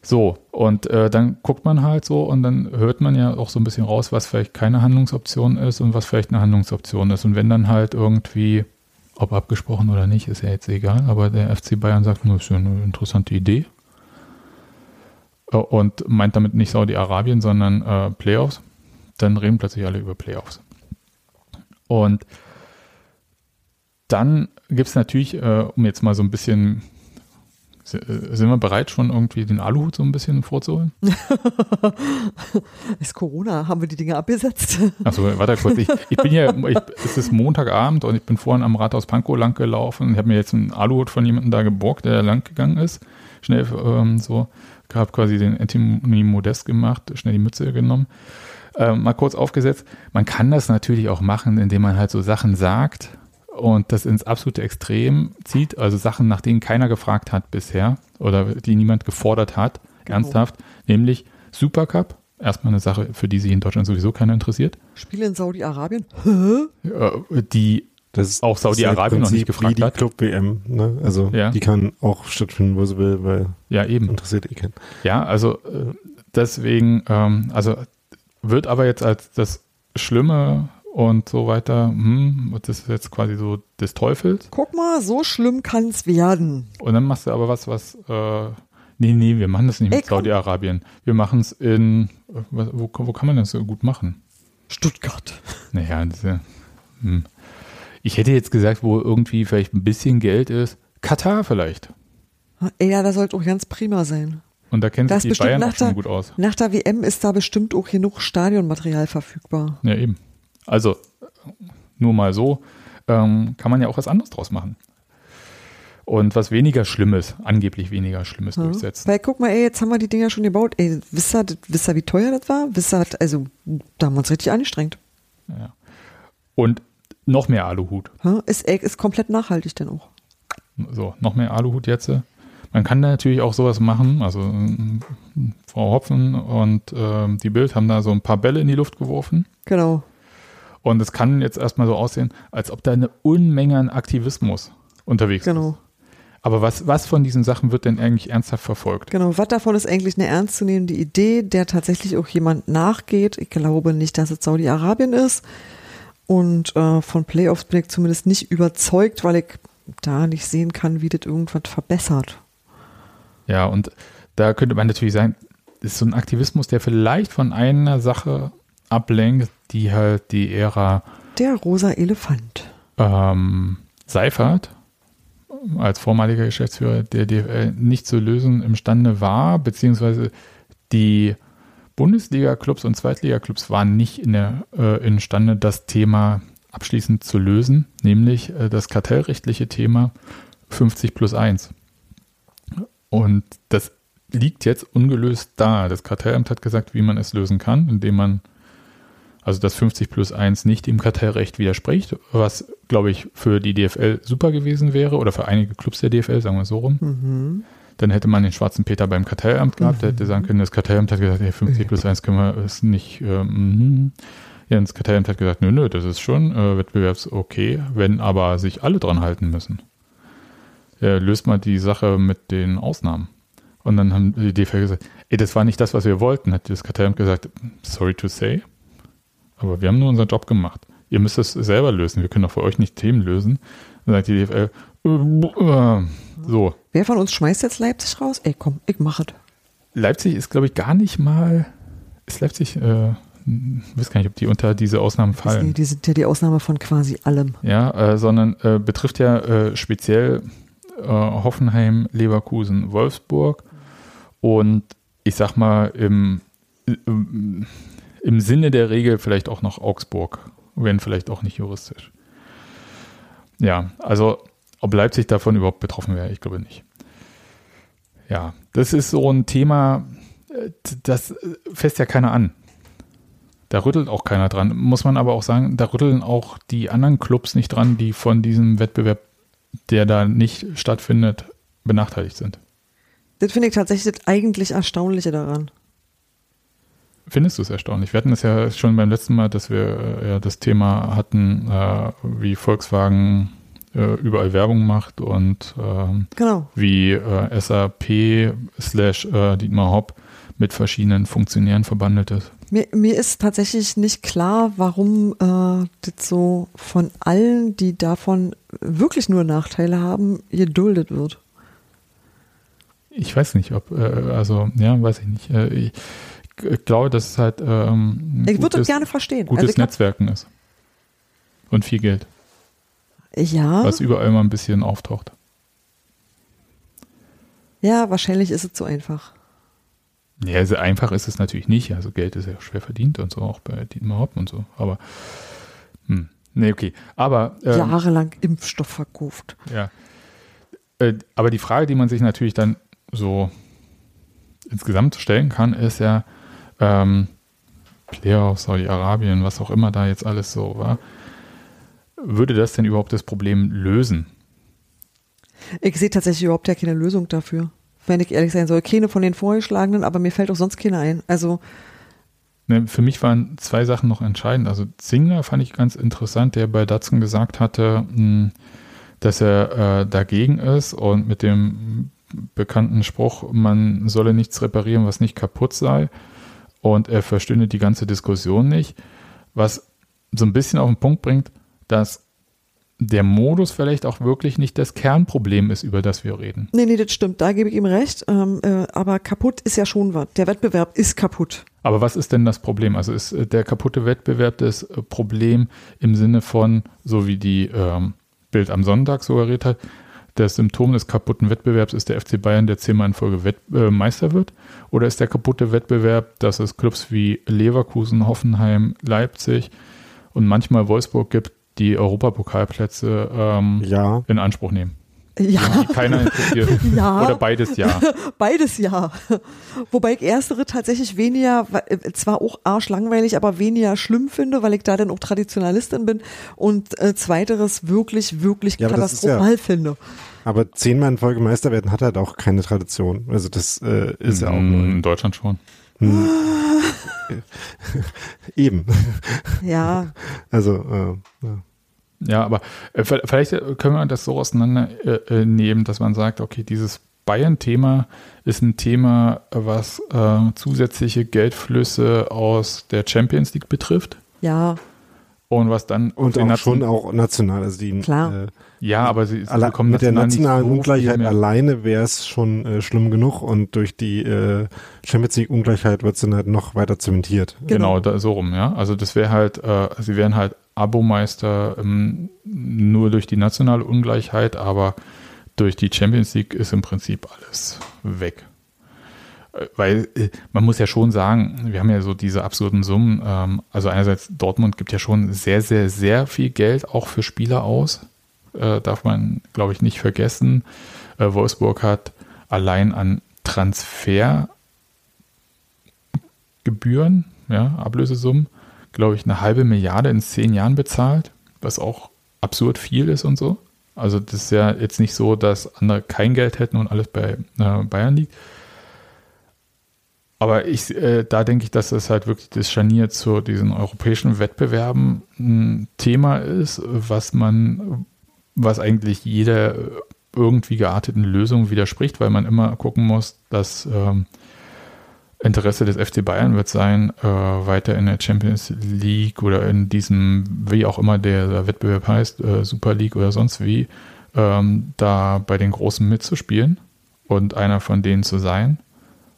So, und äh, dann guckt man halt so und dann hört man ja auch so ein bisschen raus, was vielleicht keine Handlungsoption ist und was vielleicht eine Handlungsoption ist. Und wenn dann halt irgendwie, ob abgesprochen oder nicht, ist ja jetzt egal, aber der FC Bayern sagt, das ist ja eine interessante Idee. Äh, Und meint damit nicht Saudi-Arabien, sondern äh, Playoffs, dann reden plötzlich alle über Playoffs. Und dann gibt es natürlich, äh, um jetzt mal so ein bisschen, sind wir bereit, schon irgendwie den Aluhut so ein bisschen vorzuholen? Ist Corona, haben wir die Dinge abgesetzt? Achso, warte kurz. Ich, ich bin ja, ich, es ist Montagabend und ich bin vorhin am Rathaus Pankow lang gelaufen. Ich habe mir jetzt einen Aluhut von jemandem da geborgt, der lang gegangen ist. Schnell ähm, so, habe quasi den Anthony Modest gemacht, schnell die Mütze genommen. Ähm, mal kurz aufgesetzt. Man kann das natürlich auch machen, indem man halt so Sachen sagt und das ins absolute Extrem zieht. Also Sachen, nach denen keiner gefragt hat bisher oder die niemand gefordert hat, Genau. ernsthaft. Nämlich Supercup. Erstmal eine Sache, für die sich in Deutschland sowieso keiner interessiert. Spiele in Saudi-Arabien? Äh, die Das Auch Saudi-Arabien noch nicht gefragt wie die hat. Club WM, ne? Also Ja. die kann auch stattfinden, wo sie will, weil ja eben. interessiert eh keinen. Ja, also äh, deswegen, ähm, also wird aber jetzt als das Schlimme und so weiter, hm, das ist jetzt quasi so des Teufels. Guck mal, so schlimm kann es werden. Und dann machst du aber was, was, äh, nee, nee, wir machen das nicht Ey, mit. Saudi-Arabien. Wir machen es in, wo, wo kann man das so gut machen? Stuttgart. Naja, das ja, hm. ich hätte jetzt gesagt, wo irgendwie vielleicht ein bisschen Geld ist, Katar vielleicht. Ja, das sollte auch ganz prima sein. Und da kennt Das sich die Bayern auch schon der- gut aus. Nach der WM ist da bestimmt auch genug Stadionmaterial verfügbar. Ja, eben. Also, nur mal so, ähm, kann man ja auch was anderes draus machen. Und was weniger Schlimmes, angeblich weniger Schlimmes Ja. durchsetzen. Weil guck mal, ey, jetzt haben wir die Dinger schon gebaut. Ey, wisst ihr, wisst ihr wie teuer das war? Wisst ihr, also, da haben wir uns richtig angestrengt. Ja. Und noch mehr Aluhut. Ja, Ist, ist komplett nachhaltig denn auch. So, noch mehr Aluhut jetzt. Man kann da natürlich auch sowas machen. Also ähm, Frau Hopfen und ähm, die Bild haben da so ein paar Bälle in die Luft geworfen. Genau. Und es kann jetzt erstmal so aussehen, als ob da eine Unmenge an Aktivismus unterwegs ist. Genau. Aber was, was von diesen Sachen wird denn eigentlich ernsthaft verfolgt? Genau. Was davon ist eigentlich eine ernstzunehmende Idee, der tatsächlich auch jemand nachgeht? Ich glaube nicht, dass es Saudi-Arabien ist. Und äh, von Playoffs bin ich zumindest nicht überzeugt, weil ich da nicht sehen kann, wie das irgendwas verbessert. Ja, und da könnte man natürlich sagen, das ist so ein Aktivismus, der vielleicht von einer Sache ablenkt, die halt die Ära Der rosa Elefant. ähm, Seifert als vormaliger Geschäftsführer der DFL nicht zu lösen imstande war, beziehungsweise die Bundesliga-Clubs und Zweitliga-Clubs waren nicht in der, äh, imstande, das Thema abschließend zu lösen, nämlich äh, das kartellrechtliche Thema 50 plus 1. Und das liegt jetzt ungelöst da. Das Kartellamt hat gesagt, wie man es lösen kann, indem man also dass 50 plus 1 nicht dem Kartellrecht widerspricht, was, glaube ich, für die DFL super gewesen wäre oder für einige Clubs der DFL, sagen wir es so rum. Mhm. Dann hätte man den schwarzen Peter beim Kartellamt gehabt, der hätte sagen können, das Kartellamt hat gesagt, hey, 50 plus 1 können wir es nicht. Ähm, ja, und das Kartellamt hat gesagt, nö, nö, das ist schon äh, wettbewerbsokay, wenn aber sich alle dran halten müssen. Äh, löst mal die Sache mit den Ausnahmen. Und dann haben die DFL gesagt, ey, das war nicht das, was wir wollten, hat das Kartellamt gesagt, sorry to say, aber wir haben nur unseren Job gemacht. Ihr müsst es selber lösen. Wir können doch für euch nicht Themen lösen. Dann sagt die DFL, äh, äh, so. Wer von uns schmeißt jetzt Leipzig raus? Ey, komm, ich mach es. Leipzig ist, glaube ich, gar nicht mal. Ist Leipzig, äh, ich weiß gar nicht, ob die unter diese Ausnahmen fallen. die sind ja die Ausnahme von quasi allem. Ja, äh, sondern äh, betrifft ja äh, speziell äh, Hoffenheim, Leverkusen, Wolfsburg und ich sag mal im im Sinne der Regel vielleicht auch noch Augsburg, wenn vielleicht auch nicht juristisch. Ja, also ob Leipzig davon überhaupt betroffen wäre, ich glaube nicht. Ja, das ist so ein Thema, äh, das fässt ja keiner an. Da rüttelt auch keiner dran. Muss man aber auch sagen, da rütteln auch die anderen Clubs nicht dran, die von diesem Wettbewerb, der da nicht stattfindet, benachteiligt sind. Das finde ich tatsächlich das eigentlich Erstaunliche daran. Findest du es erstaunlich? Wir hatten es ja schon beim letzten Mal, dass wir äh, ja das Thema hatten, äh, wie Volkswagen äh, überall Werbung macht und ähm, Genau. wie äh, SAP slash äh, Dietmar Hopp mit verschiedenen Funktionären verbandelt ist. Mir, mir ist tatsächlich nicht klar, warum äh, das so von allen, die davon wirklich nur Nachteile haben, geduldet wird. Ich weiß nicht, ob, äh, also, ja, weiß ich nicht. Äh, ich, ich glaube, dass es halt ähm, ein Ich gutes, gerne verstehen. gutes Also ich hab, Netzwerken ist. Und viel Geld, ja, was überall mal ein bisschen auftaucht. ja, wahrscheinlich ist es so einfach. Ja, also einfach ist es natürlich nicht. Also Geld ist ja schwer verdient und so, auch bei Dietmar Hopp und so. Aber, hm, nee, okay. Aber, ähm, Jahrelang Impfstoff verkauft. Ja. Äh, aber die Frage, die man sich natürlich dann so insgesamt stellen kann, ist ja, ähm, Player aus Saudi-Arabien, was auch immer da jetzt alles so war, würde das denn überhaupt das Problem lösen? Ich sehe tatsächlich überhaupt ja keine Lösung dafür. Wenn ich ehrlich sein soll. Keine von den vorgeschlagenen, aber mir fällt auch sonst keine ein. Also, Ne, für mich waren zwei Sachen noch entscheidend. Also Zingler fand ich ganz interessant, der bei Datsun gesagt hatte, mh, dass er äh, dagegen ist und mit dem bekannten Spruch, man solle nichts reparieren, was nicht kaputt sei. Und er verstünde die ganze Diskussion nicht. Was so ein bisschen auf den Punkt bringt, dass der Modus vielleicht auch wirklich nicht das Kernproblem ist, über das wir reden. nee, nee, das stimmt. Da gebe ich ihm recht. Ähm, äh, aber kaputt ist ja schon was. Der Wettbewerb ist kaputt. Aber was ist denn das Problem? Also ist äh, der kaputte Wettbewerb das äh, Problem im Sinne von, so wie die ähm, Bild am Sonntag suggeriert hat, das Symptom des kaputten Wettbewerbs ist der FC Bayern, der zehnmal in Folge Wett äh, Meister wird? Oder ist der kaputte Wettbewerb, dass es Clubs wie Leverkusen, Hoffenheim, Leipzig und manchmal Wolfsburg gibt, die Europapokalplätze ähm, Ja, in Anspruch nehmen? Ja, Die keiner interessiert. Ja. Oder beides ja. beides ja. Wobei ich erstere tatsächlich weniger, äh, zwar auch arschlangweilig, aber weniger schlimm finde, weil ich da dann auch Traditionalistin bin und äh, zweiteres wirklich, wirklich Ja, ist ja- katastrophal finde. aber zehnmal in Folge Meister werden hat halt auch keine Tradition. Also das äh, ist ja auch Mm, neu. In Deutschland schon. Eben. Ja, Also äh, ja. Ja, aber äh, vielleicht äh, können wir das so auseinandernehmen, äh, äh, dass man sagt, okay, dieses Bayern-Thema ist ein Thema, was äh, zusätzliche Geldflüsse aus der Champions League betrifft. ja, Und was dann und auch Nation- schon auch national. Also die Klar. Äh, Ja, aber sie, sie bekommen mit der nationalen so Ungleichheit alleine wäre es schon äh, schlimm genug und durch die äh, Champions League Ungleichheit wird es dann halt noch weiter zementiert. Genau, Genau. da, so rum, ja. Also das wäre halt, äh, sie wären halt Abomeister ähm, nur durch die nationale Ungleichheit, aber durch die Champions League ist im Prinzip alles weg. Weil äh, man muss ja schon sagen, wir haben ja so diese absurden Summen. Ähm, also einerseits Dortmund gibt ja schon sehr, sehr, sehr viel Geld auch für Spieler aus. Äh, darf man, glaube ich, nicht vergessen. Äh, Wolfsburg hat allein an Transfergebühren, ja, Ablösesummen, glaube ich, eine halbe Milliarde in zehn Jahren bezahlt, was auch absurd viel ist und so. Also das ist ja jetzt nicht so, dass andere kein Geld hätten und alles bei Bayern liegt. Aber ich, äh, da denke ich, dass das halt wirklich das Scharnier zu diesen europäischen Wettbewerben ein Thema ist, was man, was eigentlich jeder irgendwie gearteten Lösung widerspricht, weil man immer gucken muss, dass ähm, Interesse des FC Bayern wird sein, äh, weiter in der Champions League oder in diesem, wie auch immer der, der Wettbewerb heißt, äh, Super League oder sonst wie, ähm, da bei den Großen mitzuspielen und einer von denen zu sein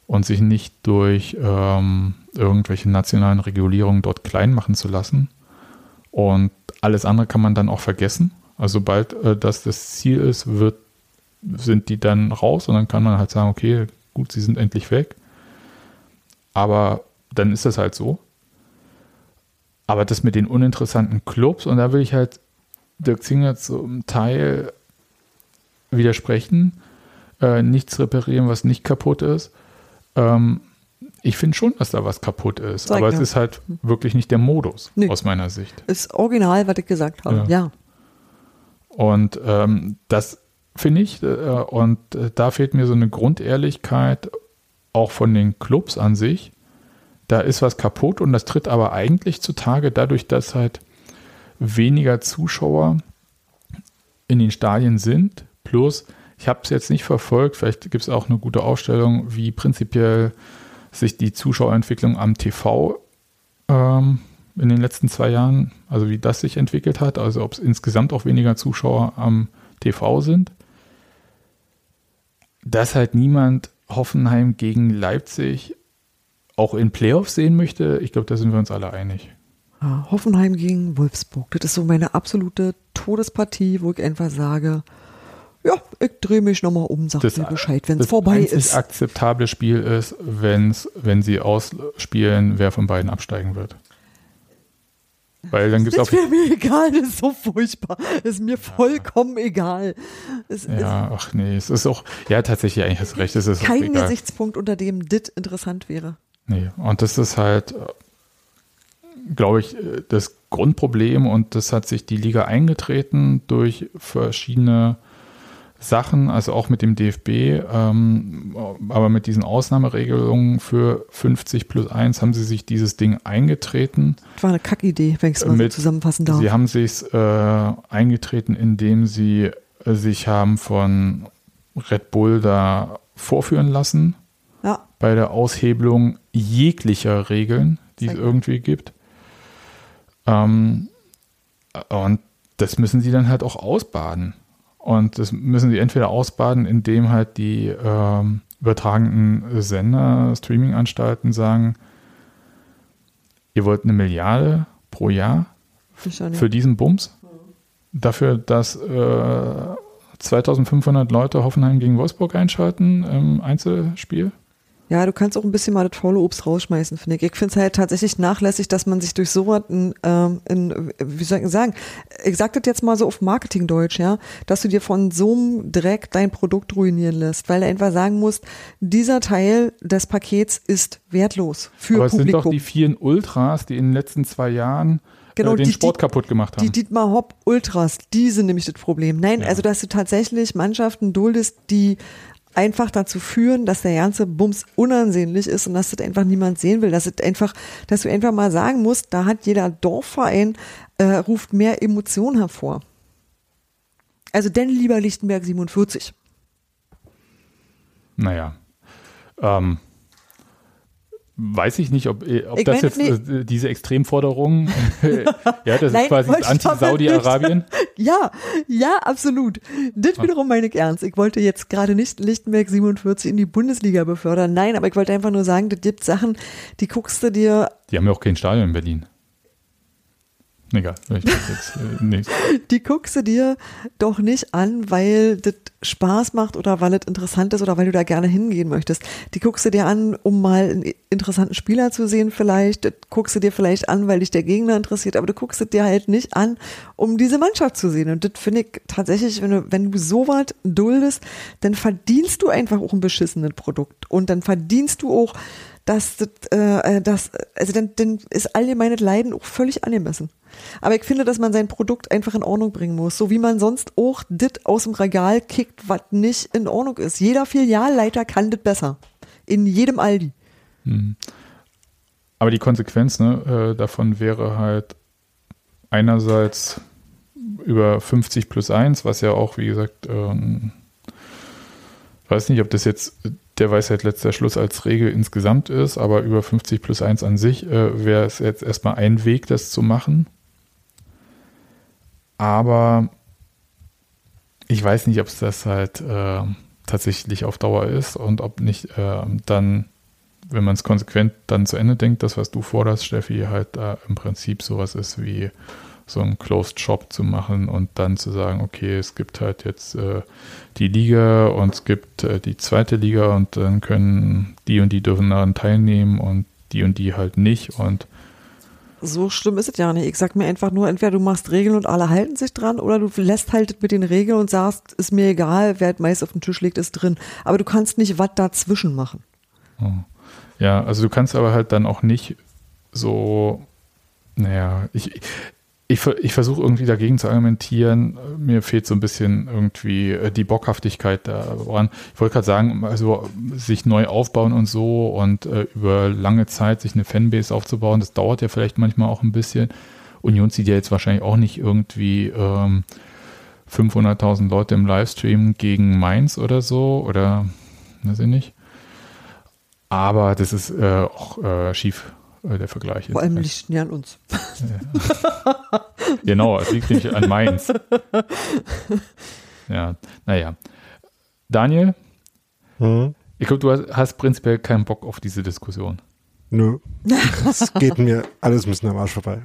und sich nicht durch ähm, irgendwelche nationalen Regulierungen dort klein machen zu lassen. Und alles andere kann man dann auch vergessen. Also sobald äh, das das Ziel ist, wird, sind die dann raus und dann kann man halt sagen, okay, gut, sie sind endlich weg. Aber dann ist das halt so. Aber das mit den uninteressanten Clubs, und da will ich halt Dirk Zinger zum Teil widersprechen, äh, nichts reparieren, was nicht kaputt ist. Ähm, ich finde schon, dass da was kaputt ist, Zeig aber es ist halt wirklich nicht der Modus Nee. aus meiner Sicht. Ist original, was ich gesagt habe. Ja. Ja. Und ähm, das finde ich, äh, und äh, da fehlt mir so eine Grundehrlichkeit auch von den Clubs an sich. Da ist was kaputt und das tritt aber eigentlich zutage dadurch, dass halt weniger Zuschauer in den Stadien sind. Plus, ich habe es jetzt nicht verfolgt, vielleicht gibt es auch eine gute Aufstellung, wie prinzipiell sich die Zuschauerentwicklung am TV ähm, in den letzten zwei Jahren, also wie das sich entwickelt hat, also ob es insgesamt auch weniger Zuschauer am TV sind. Dass halt niemand Hoffenheim gegen Leipzig auch in Playoffs sehen möchte, ich glaube, da sind wir uns alle einig. Ja, Hoffenheim gegen Wolfsburg. Das ist so meine absolute Todespartie, wo ich einfach sage, ja, ich drehe mich nochmal um, sag mir Bescheid, wenn es das vorbei ist. akzeptable Spiel ist, wenn's, wenn sie ausspielen, wer von beiden absteigen wird. Weil dann gibt es Das wäre mir egal, das ist so furchtbar. Das ist mir vollkommen egal. Es Ja, ach nee, es ist auch. Ja, tatsächlich, eigentlich hast du recht. Es ist ist kein. Gesichtspunkt, unter dem dit interessant wäre. Nee, und das ist halt, glaube ich, das Grundproblem und das hat sich die Liga eingetreten durch verschiedene Sachen, also auch mit dem DFB, ähm, aber mit diesen Ausnahmeregelungen für 50 plus 1 haben sie sich dieses Ding eingetreten. Das war eine Kackidee, wenn ich es mal so Mit- zusammenfassen darf. Sie haben sich äh, eingetreten, indem sie äh, sich haben von Red Bull da vorführen lassen ja, bei der Aushebelung jeglicher Regeln, die es Zeig mal. irgendwie gibt. Ähm, und das müssen sie dann halt auch ausbaden. Und das müssen sie entweder ausbaden, indem halt die ähm, übertragenden Sender, Streaming-Anstalten sagen, ihr wollt eine Milliarde pro Jahr für diesen Bums. Dafür, dass äh, 2500 Leute Hoffenheim gegen Wolfsburg einschalten im Einzelspiel. Ja, du kannst auch ein bisschen mal das faule Obst rausschmeißen, finde ich. Ich finde es halt tatsächlich nachlässig, dass man sich durch sowas in, ähm, in, wie soll ich sagen, ich sag das jetzt mal so auf Marketingdeutsch, ja, dass du dir von so einem Dreck dein Produkt ruinieren lässt, weil du einfach sagen musst, dieser Teil des Pakets ist wertlos für Aber es sind Publikum. doch die vielen Ultras, die in den letzten zwei Jahren Genau, äh, den die- Sport die- kaputt gemacht haben. Die Dietmar Hopp Ultras, die sind nämlich das Problem. Nein, Ja. also dass du tatsächlich Mannschaften duldest, die einfach dazu führen, dass der ganze Bums unansehnlich ist und dass das einfach niemand sehen will. Dass es einfach, dass du einfach mal sagen musst, da hat jeder Dorfverein äh, ruft mehr Emotionen hervor. Also denn lieber Lichtenberg 47. naja. Ähm, weiß ich nicht, ob, äh, ob Ich das jetzt äh, diese Extremforderung, äh, ja, das Nein, ist quasi Anti-Saudi-Arabien. Ja, ja, absolut. Das wiederum meine ich ernst. Ich wollte jetzt gerade nicht Lichtenberg 47 in die Bundesliga befördern. Nein, aber ich wollte einfach nur sagen, das gibt Sachen, die guckst du dir Die haben ja auch kein Stadion in Berlin. Egal, jetzt äh, nicht. die guckst du dir doch nicht an, weil das Spaß macht oder weil es interessant ist oder weil du da gerne hingehen möchtest. Die guckst du dir an, um mal einen interessanten Spieler zu sehen vielleicht. Das guckst du dir vielleicht an, weil dich der Gegner interessiert, aber du guckst es dir halt nicht an, um diese Mannschaft zu sehen. Und das finde ich tatsächlich, wenn du, wenn du sowas duldest, dann verdienst du einfach auch ein beschissenes Produkt. Und dann verdienst du auch, dass das, äh, das also dann, dann ist allgemeines Leiden auch völlig angemessen. Aber ich finde, dass man sein Produkt einfach in Ordnung bringen muss, so wie man sonst auch dit aus dem Regal kickt, was nicht in Ordnung ist. Jeder Filialleiter kann das besser. In jedem Aldi. Aber die Konsequenz ne, äh, davon wäre halt einerseits über 50 plus 1, was ja auch, wie gesagt, ähm, weiß nicht, ob das jetzt der Weisheit letzter Schluss als Regel insgesamt ist, aber über 50 plus 1 an sich äh, wäre es jetzt erstmal ein Weg, das zu machen. Aber ich weiß nicht, ob es das halt äh, tatsächlich auf Dauer ist und ob nicht äh, dann wenn man es konsequent dann zu Ende denkt, das, was du forderst, Steffi, halt da im Prinzip sowas ist wie so ein Closed Shop zu machen und dann zu sagen, okay, es gibt halt jetzt äh, die Liga und es gibt äh, die zweite Liga und dann können die und die dürfen daran teilnehmen und die und die halt nicht und so schlimm ist es ja nicht. Ich sag mir einfach nur, entweder du machst Regeln und alle halten sich dran oder du lässt halt mit den Regeln und sagst, ist mir egal, wer meist auf den Tisch legt, ist drin. Aber du kannst nicht was dazwischen machen. Oh. Ja, also du kannst aber halt dann auch nicht so, naja, ich, ich, ich versuche irgendwie dagegen zu argumentieren. Mir fehlt so ein bisschen irgendwie äh, die Bockhaftigkeit daran. Ich wollte gerade sagen, also sich neu aufbauen und so und äh, über lange Zeit sich eine Fanbase aufzubauen, das dauert ja vielleicht manchmal auch ein bisschen. Union sieht ja jetzt wahrscheinlich auch nicht irgendwie ähm, 500.000 Leute im Livestream gegen Mainz oder so oder weiß ich nicht. Aber das ist äh, auch äh, schief äh, der Vergleich. Vor allem liegt nicht an uns. Ja. genau, es liegt nicht an Mainz. Ja, naja. Daniel, hm? ich glaube, du hast, hast, prinzipiell keinen Bock auf diese Diskussion. Nö, das geht mir alles ein bisschen am Arsch vorbei.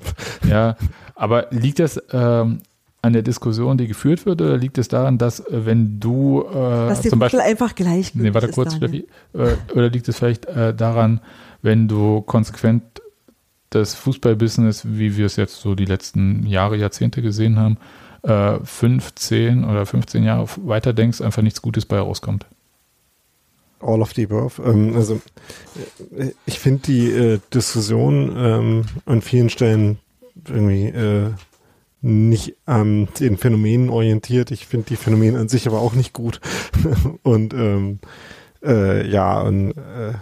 Ja, aber liegt das ähm, an der Diskussion, die geführt wird, oder liegt es daran, dass äh, wenn du äh, dass die zum Beispiel einfach gleich nee, warte kurz, Steffi, äh, oder liegt es vielleicht äh, daran, wenn du konsequent das Fußballbusiness, wie wir es jetzt so die letzten Jahre, Jahrzehnte gesehen haben, äh, 15 oder 15 Jahre weiter denkst, einfach nichts Gutes bei rauskommt. All of the above. Ähm, also äh, ich finde die äh, Diskussion ähm, an vielen Stellen irgendwie äh, nicht an den Phänomenen orientiert. Ich finde die Phänomene an sich aber auch nicht gut. und ähm, äh, ja, und äh,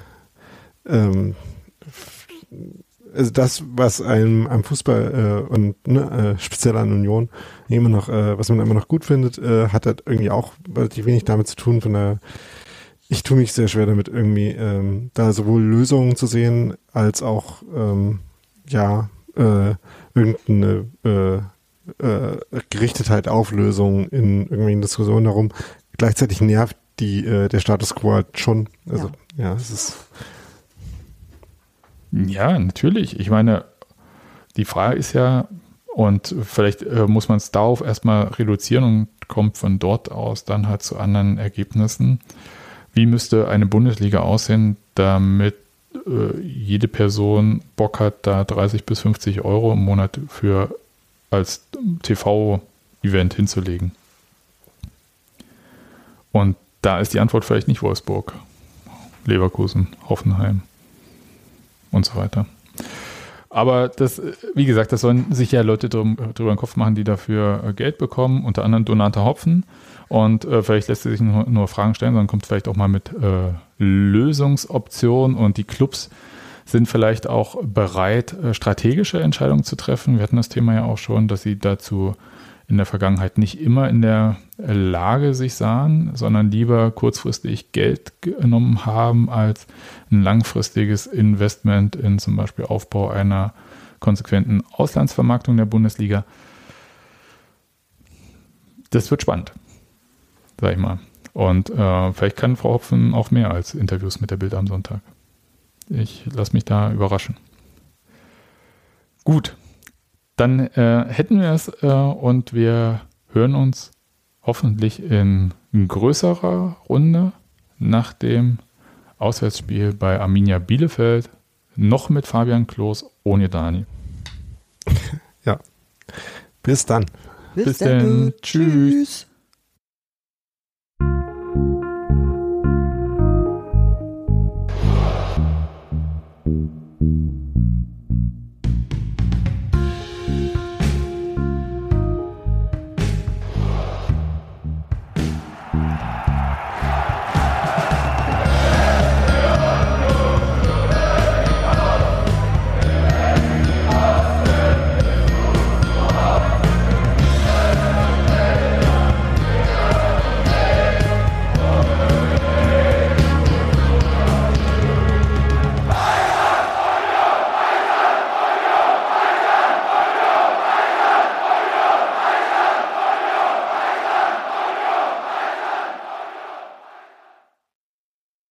ähm, also das, was einem am Fußball äh, und ne, äh, speziell an Union immer noch, äh, was man immer noch gut findet, äh, hat halt irgendwie auch relativ wenig damit zu tun. Von der, ich tue mich sehr schwer damit irgendwie ähm, da sowohl Lösungen zu sehen als auch ähm, ja äh, irgendeine äh, äh, Gerichtetheit auf Lösungen in irgendwelchen Diskussionen darum. Gleichzeitig nervt die äh, der Status quo halt schon. Also ja, ja es ist ja, natürlich. Ich meine, die Frage ist ja, und vielleicht äh, muss man es darauf erstmal reduzieren und kommt von dort aus dann halt zu anderen Ergebnissen. Wie müsste eine Bundesliga aussehen, damit äh, jede Person Bock hat, da 30 bis 50 Euro im Monat für als TV-Event hinzulegen? Und da ist die Antwort vielleicht nicht Wolfsburg, Leverkusen, Hoffenheim und so weiter. Aber das, wie gesagt, das sollen sich ja Leute drum, drüber den Kopf machen, die dafür äh, Geld bekommen, unter anderem Donate Hopfen. Und äh, vielleicht lässt sich nur, nur, Fragen stellen, sondern kommt vielleicht auch mal mit äh, Lösungsoptionen und die Clubs sind vielleicht auch bereit, äh, strategische Entscheidungen zu treffen. Wir hatten das Thema ja auch schon, dass sie dazu in der Vergangenheit nicht immer in der Lage sich sahen, sondern lieber kurzfristig Geld genommen haben als ein langfristiges Investment in zum Beispiel Aufbau einer konsequenten Auslandsvermarktung der Bundesliga. Das wird spannend, sag ich mal. Und äh, vielleicht kann Frau Hopfen auch mehr als Interviews mit der Bild am Sonntag. Ich lasse mich da überraschen. Gut, dann äh, hätten wir es äh, und wir hören uns hoffentlich in größerer Runde nach dem Auswärtsspiel bei Arminia Bielefeld. Noch mit Fabian Klos, ohne Dani. Ja. Bis dann. Bis, Bis dann. Tschüss.